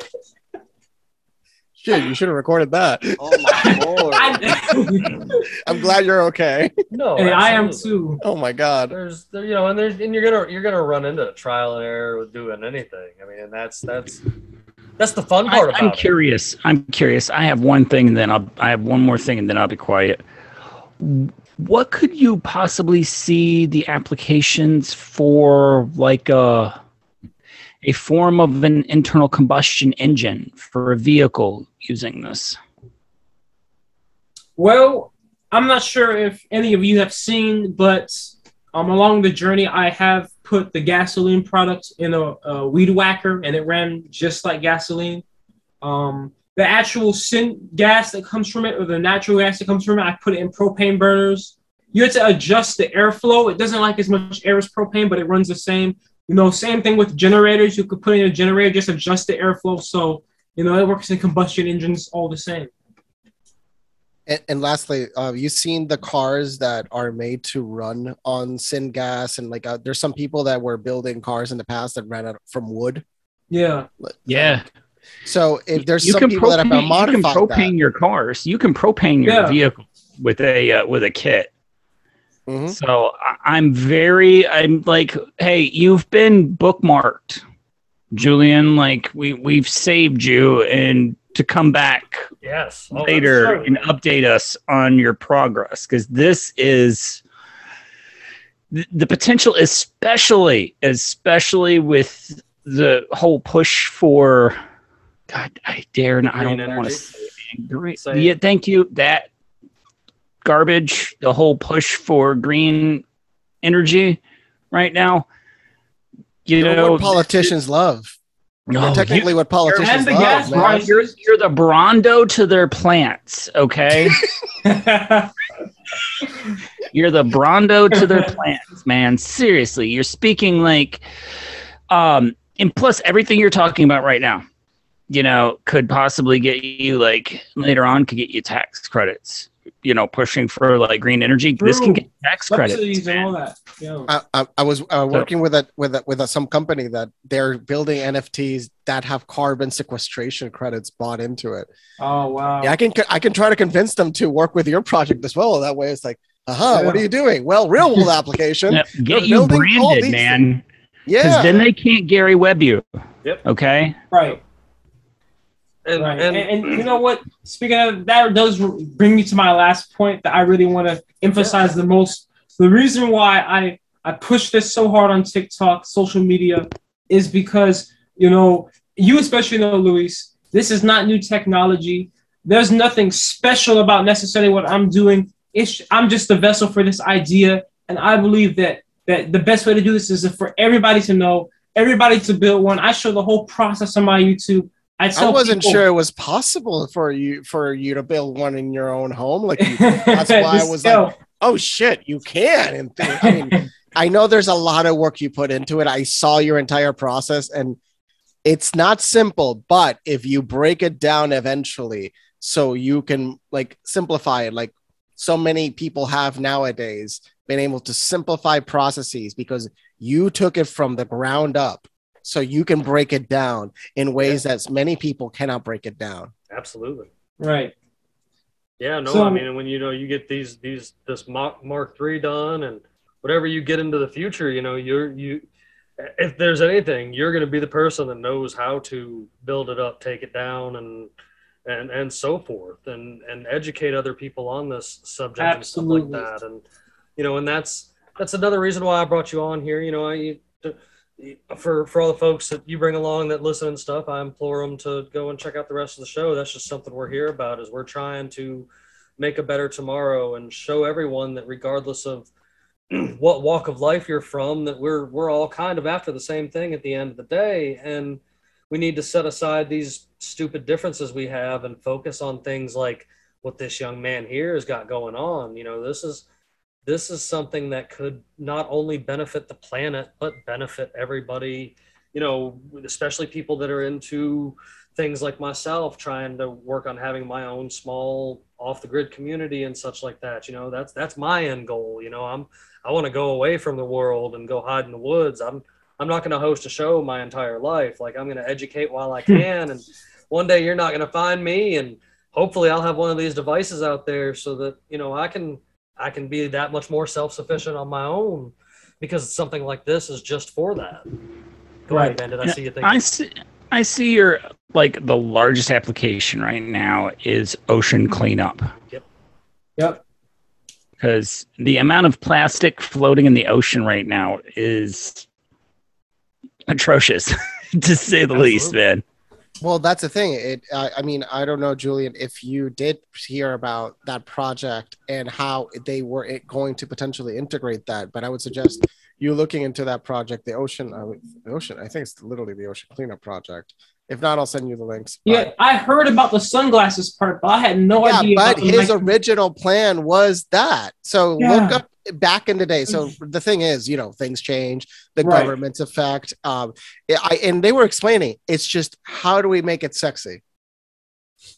Shit, you should have recorded that. Oh my lord! I, I'm glad you're okay. no, hey, I am too. Oh my god. There's, there, you know, and there's, and you're gonna, you're gonna run into trial and error with doing anything. I mean, and that's, that's, that's the fun I, part about I'm it. curious. I'm curious. I have one thing, and then I'll. I have one more thing, and then I'll be quiet. What could you possibly see the applications for, like a a form of an internal combustion engine for a vehicle using this? Well, I'm not sure if any of you have seen, but um, along the journey, I have put the gasoline product in a, a weed whacker, and it ran just like gasoline. Um, the actual syn gas that comes from it, or the natural gas that comes from it, I put it in propane burners. You have to adjust the airflow. It doesn't like as much air as propane, but it runs the same. You know, same thing with generators. You could put in a generator, just adjust the airflow, so you know it works in combustion engines all the same. And, and lastly, uh, you've seen the cars that are made to run on syngas, and like uh, there's some people that were building cars in the past that ran out from wood. Yeah. Yeah. So if there's you some can people that have propane, you can propane that, your cars. You can propane your Yeah. vehicle with a uh, with a kit. Mhm. So I- I'm very I'm like, hey, you've been bookmarked, Julian. Like we we've saved you and to come back Yes. Oh, later and update us on your progress because this is the, the potential especially especially with the whole push for god i dare not i don't want to energy. say. Green- Say yeah thank you that garbage the whole push for green energy right now you you know know what politicians love. No, you- technically what politicians And the love. gas man. you're, you're the Brawndo to their plants, okay? You're the Brawndo to their plants, man. Seriously, you're speaking like, um, and plus everything you're talking about right now, you know, could possibly get you like later on could get you tax credits. You know, pushing for like green energy. This can get tax credits. Subsidies and man. all that. Yeah. I, I, I was uh, working with a with a, with a, some company that they're building NFTs that have carbon sequestration credits bought into it. Oh wow. Yeah, I can I can try to convince them to work with your project as well. That way, it's like, aha, what are you doing? Well, real world application. Yeah, get you branded, these man. Because Yeah, then they can't Gary Webb you. Yep. Okay. Right. And, right. and, And, and you know what? Speaking of that, does bring me to my last point that I really want to emphasize the most. The reason why I I push this so hard on TikTok, social media, is because you know you especially know, Luis. This is not new technology. There's nothing special about necessarily what I'm doing. It's I'm just the vessel for this idea, and I believe that that the best way to do this is for everybody to know, everybody to build one. I show the whole process on my YouTube. I, I wasn't people- sure it was possible for you for you to build one in your own home. Like, you- that's why I was tell- like, oh shit, you can. And I mean, I know there's a lot of work you put into it. I saw your entire process, and it's not simple. But if you break it down eventually, so you can like simplify it, like so many people have nowadays been able to simplify processes because you took it from the ground up so you can break it down in ways that many people cannot break it down absolutely. right. Yeah, no, So- I mean, when you know you get these these this Mark Mark three done, and whatever you get into the future, you know, you're you. If there's anything, you're going to be the person that knows how to build it up, take it down, and and and so forth, and and educate other people on this subject and Absolutely. stuff like that. And you know, and that's that's another reason why I brought you on here. You know, I for for all the folks that you bring along that listen and stuff, I implore them to go and check out the rest of the show. That's just something we're here about. Is we're trying to make a better tomorrow and show everyone that regardless of what walk of life you're from, that we're we're all kind of after the same thing at the end of the day, and we need to set aside these stupid differences we have and focus on things like what this young man here has got going on. You know, this is this is something that could not only benefit the planet but benefit everybody you know especially people that are into things like myself trying to work on having my own small off the grid community and such like that you know that's that's my end goal you know i'm i want to go away from the world and go hide in the woods. I'm i'm not going to host a show my entire life. Like i'm going to educate while i can and one day you're not going to find me and hopefully i'll have one of these devices out there so that you know i can I can be that much more self-sufficient on my own because something like this is just for that. Go Right. ahead, Bandit. I see you thinking. I see. I see your like the largest application right now is ocean cleanup Yep. Yep. Because the amount of plastic floating in the ocean right now is atrocious, to say the least, man. Well, that's the thing. It. I, I mean, I don't know, Julian, if you did hear about that project and how they were it going to potentially integrate that, but I would suggest you looking into that project, the ocean, uh, the ocean. I think it's literally the ocean cleanup project. If not, I'll send you the links. But- Yeah, I heard about the sunglasses part, but I had no yeah, idea. but about his original plan was that. So Yeah. look up back in the day. So the thing is, you know, things change, the Right. government's effect. Um, I, and they were explaining it's just how do we make it sexy?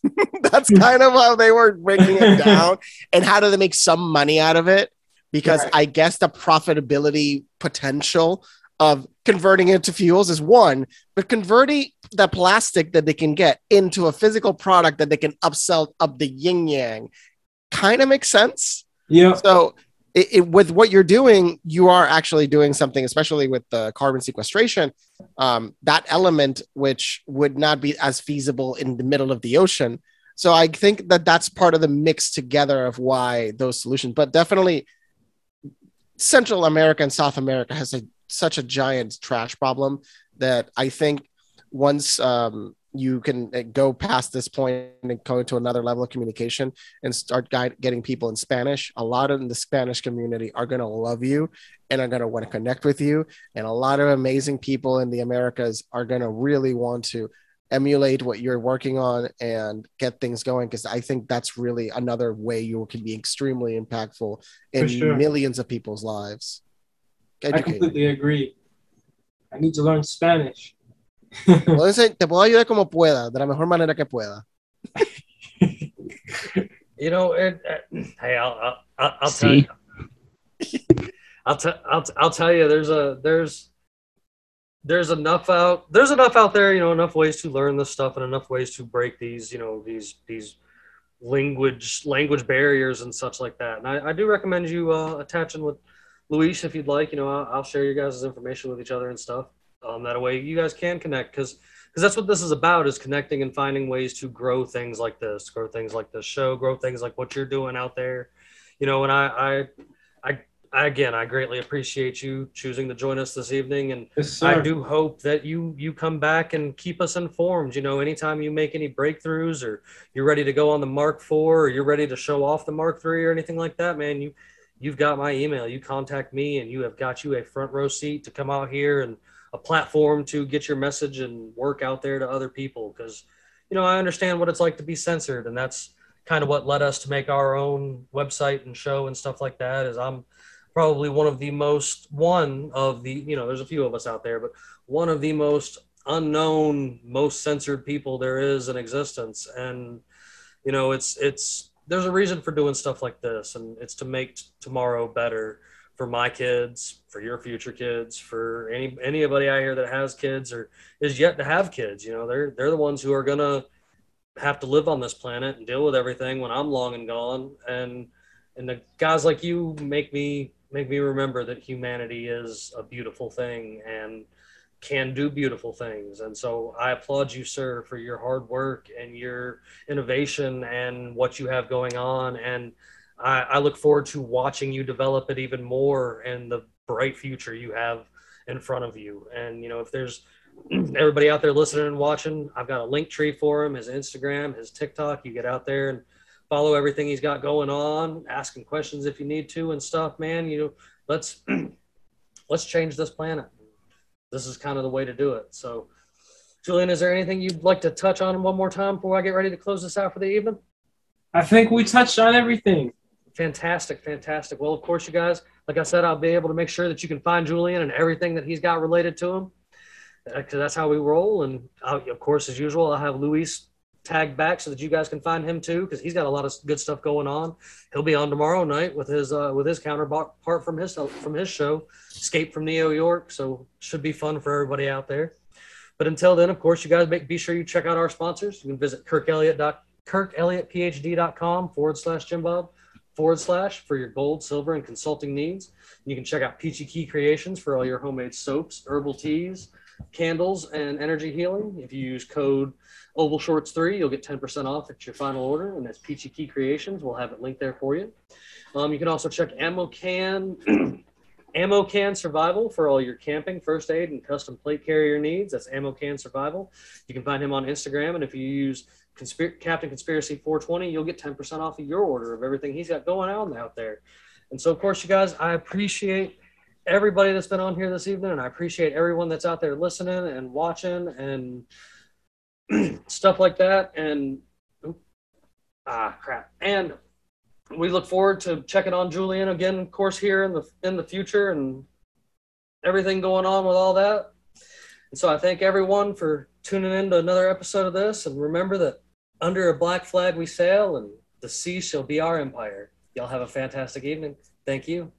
That's kind of how they were breaking it down. and how do they make some money out of it? Because Right. I guess the profitability potential of converting it to fuels is one, but converting the plastic that they can get into a physical product that they can upsell up the yin yang kind of makes sense. yeah, So, it, it, with what you're doing, you are actually doing something, especially with the carbon sequestration. Um, that element, which would not be as feasible in the middle of the ocean. So, I think that that's part of the mix together of why those solutions. But definitely, Central America and South America has a, such a giant trash problem that I think once um, you can uh, go past this point and go to another level of communication and start guide, getting people in Spanish, a lot of the Spanish community are going to love you and are going to want to connect with you. And a lot of amazing people in the Americas are going to really want to emulate what you're working on and get things going because I think that's really another way you can be extremely impactful in sure. millions of people's lives. I completely agree. I need to learn Spanish. Puedo ense- Te puedo ayudar como pueda, de la mejor manera que pueda. You know, it, uh, hey, I'll, I'll, I'll, I'll tell you. I'll, t- I'll, t- I'll tell you, there's a, there's, there's enough out, there's enough out there, you know, enough ways to learn this stuff and enough ways to break these, you know, these, these language, language barriers and such like that. And I, I do recommend you uh, attaching with Luis if you'd like, you know, I'll, I'll share your guys' information with each other and stuff. Um, that way you guys can connect because because that's what this is about is connecting and finding ways to grow things like this grow things like this show grow things like what you're doing out there you know and i i i, I again i greatly appreciate you choosing to join us this evening and Yes. I do hope that you you come back and keep us informed. You know, anytime you make any breakthroughs or you're ready to go on the Mark IV or you're ready to show off the Mark III or anything like that, man, you you've got my email. You contact me and you have got you a front row seat to come out here and a platform to get your message and work out there to other people because you know, I understand what it's like to be censored and that's kind of what led us to make our own website and show and stuff like that is I'm probably one of the most one of the you know there's a few of us out there but one of the most unknown most censored people there is in existence. And you know it's it's there's a reason for doing stuff like this and it's to make t- tomorrow better for my kids for your future kids for any anybody out here that has kids or is yet to have kids you know they're they're the ones who are gonna have to live on this planet and deal with everything when i'm long and gone. And and the guys like you make me make me remember that humanity is a beautiful thing and can do beautiful things. And so i applaud you sir for your hard work and your innovation and what you have going on. And i, I look forward to watching you develop it even more and the bright future you have in front of you and you know if there's everybody out there listening and watching i've got a link tree for him his instagram his tiktok you get out there and follow everything he's got going on, ask him questions if you need to and stuff, man. You know, let's let's change this planet. This is kind of the way to do it. So, Julian, is there anything you'd like to touch on one more time before I get ready to close this out for the evening? I think we touched on everything. Fantastic, fantastic. Well, of course, you guys, like I said, I'll be able to make sure that you can find Julian and everything that he's got related to him, because that's how we roll. And i of course, as usual, I'll have Luis tagged back so that you guys can find him too, because he's got a lot of good stuff going on. He'll be on tomorrow night with his uh, with his counterpart from his from his show, Escape from Neo York. So should be fun for everybody out there. But until then, of course, you guys make, be sure you check out our sponsors. You can visit kirkelliott. kirkelliottphd.com forward slash Jim Bob forward slash for your gold, silver, and consulting needs. You can check out Peachy Ki Creations for all your homemade soaps, herbal teas, candles, and energy healing. If you use code Oval Shorts 3, you'll get 10% off at your final order, and that's Peachy Ki Creations. We'll have it linked there for you. Um, you can also check Ammo Can Ammo Can Survival for all your camping, first aid, and custom plate carrier needs. That's Ammo Can Survival. You can find him on Instagram, and if you use Conspir- Captain Conspiracy 420, you'll get 10% off of your order of everything he's got going on out there. And so, of course, you guys, I appreciate everybody that's been on here this evening, and I appreciate everyone that's out there listening and watching and stuff like that. And oop, ah, crap. And we look forward to checking on Julian again, of course, here in the in the future and everything going on with all that. And so I thank everyone for tuning in to another episode of this. And remember that under a black flag we sail, and the sea shall be our empire. Y'all have a fantastic evening. Thank you.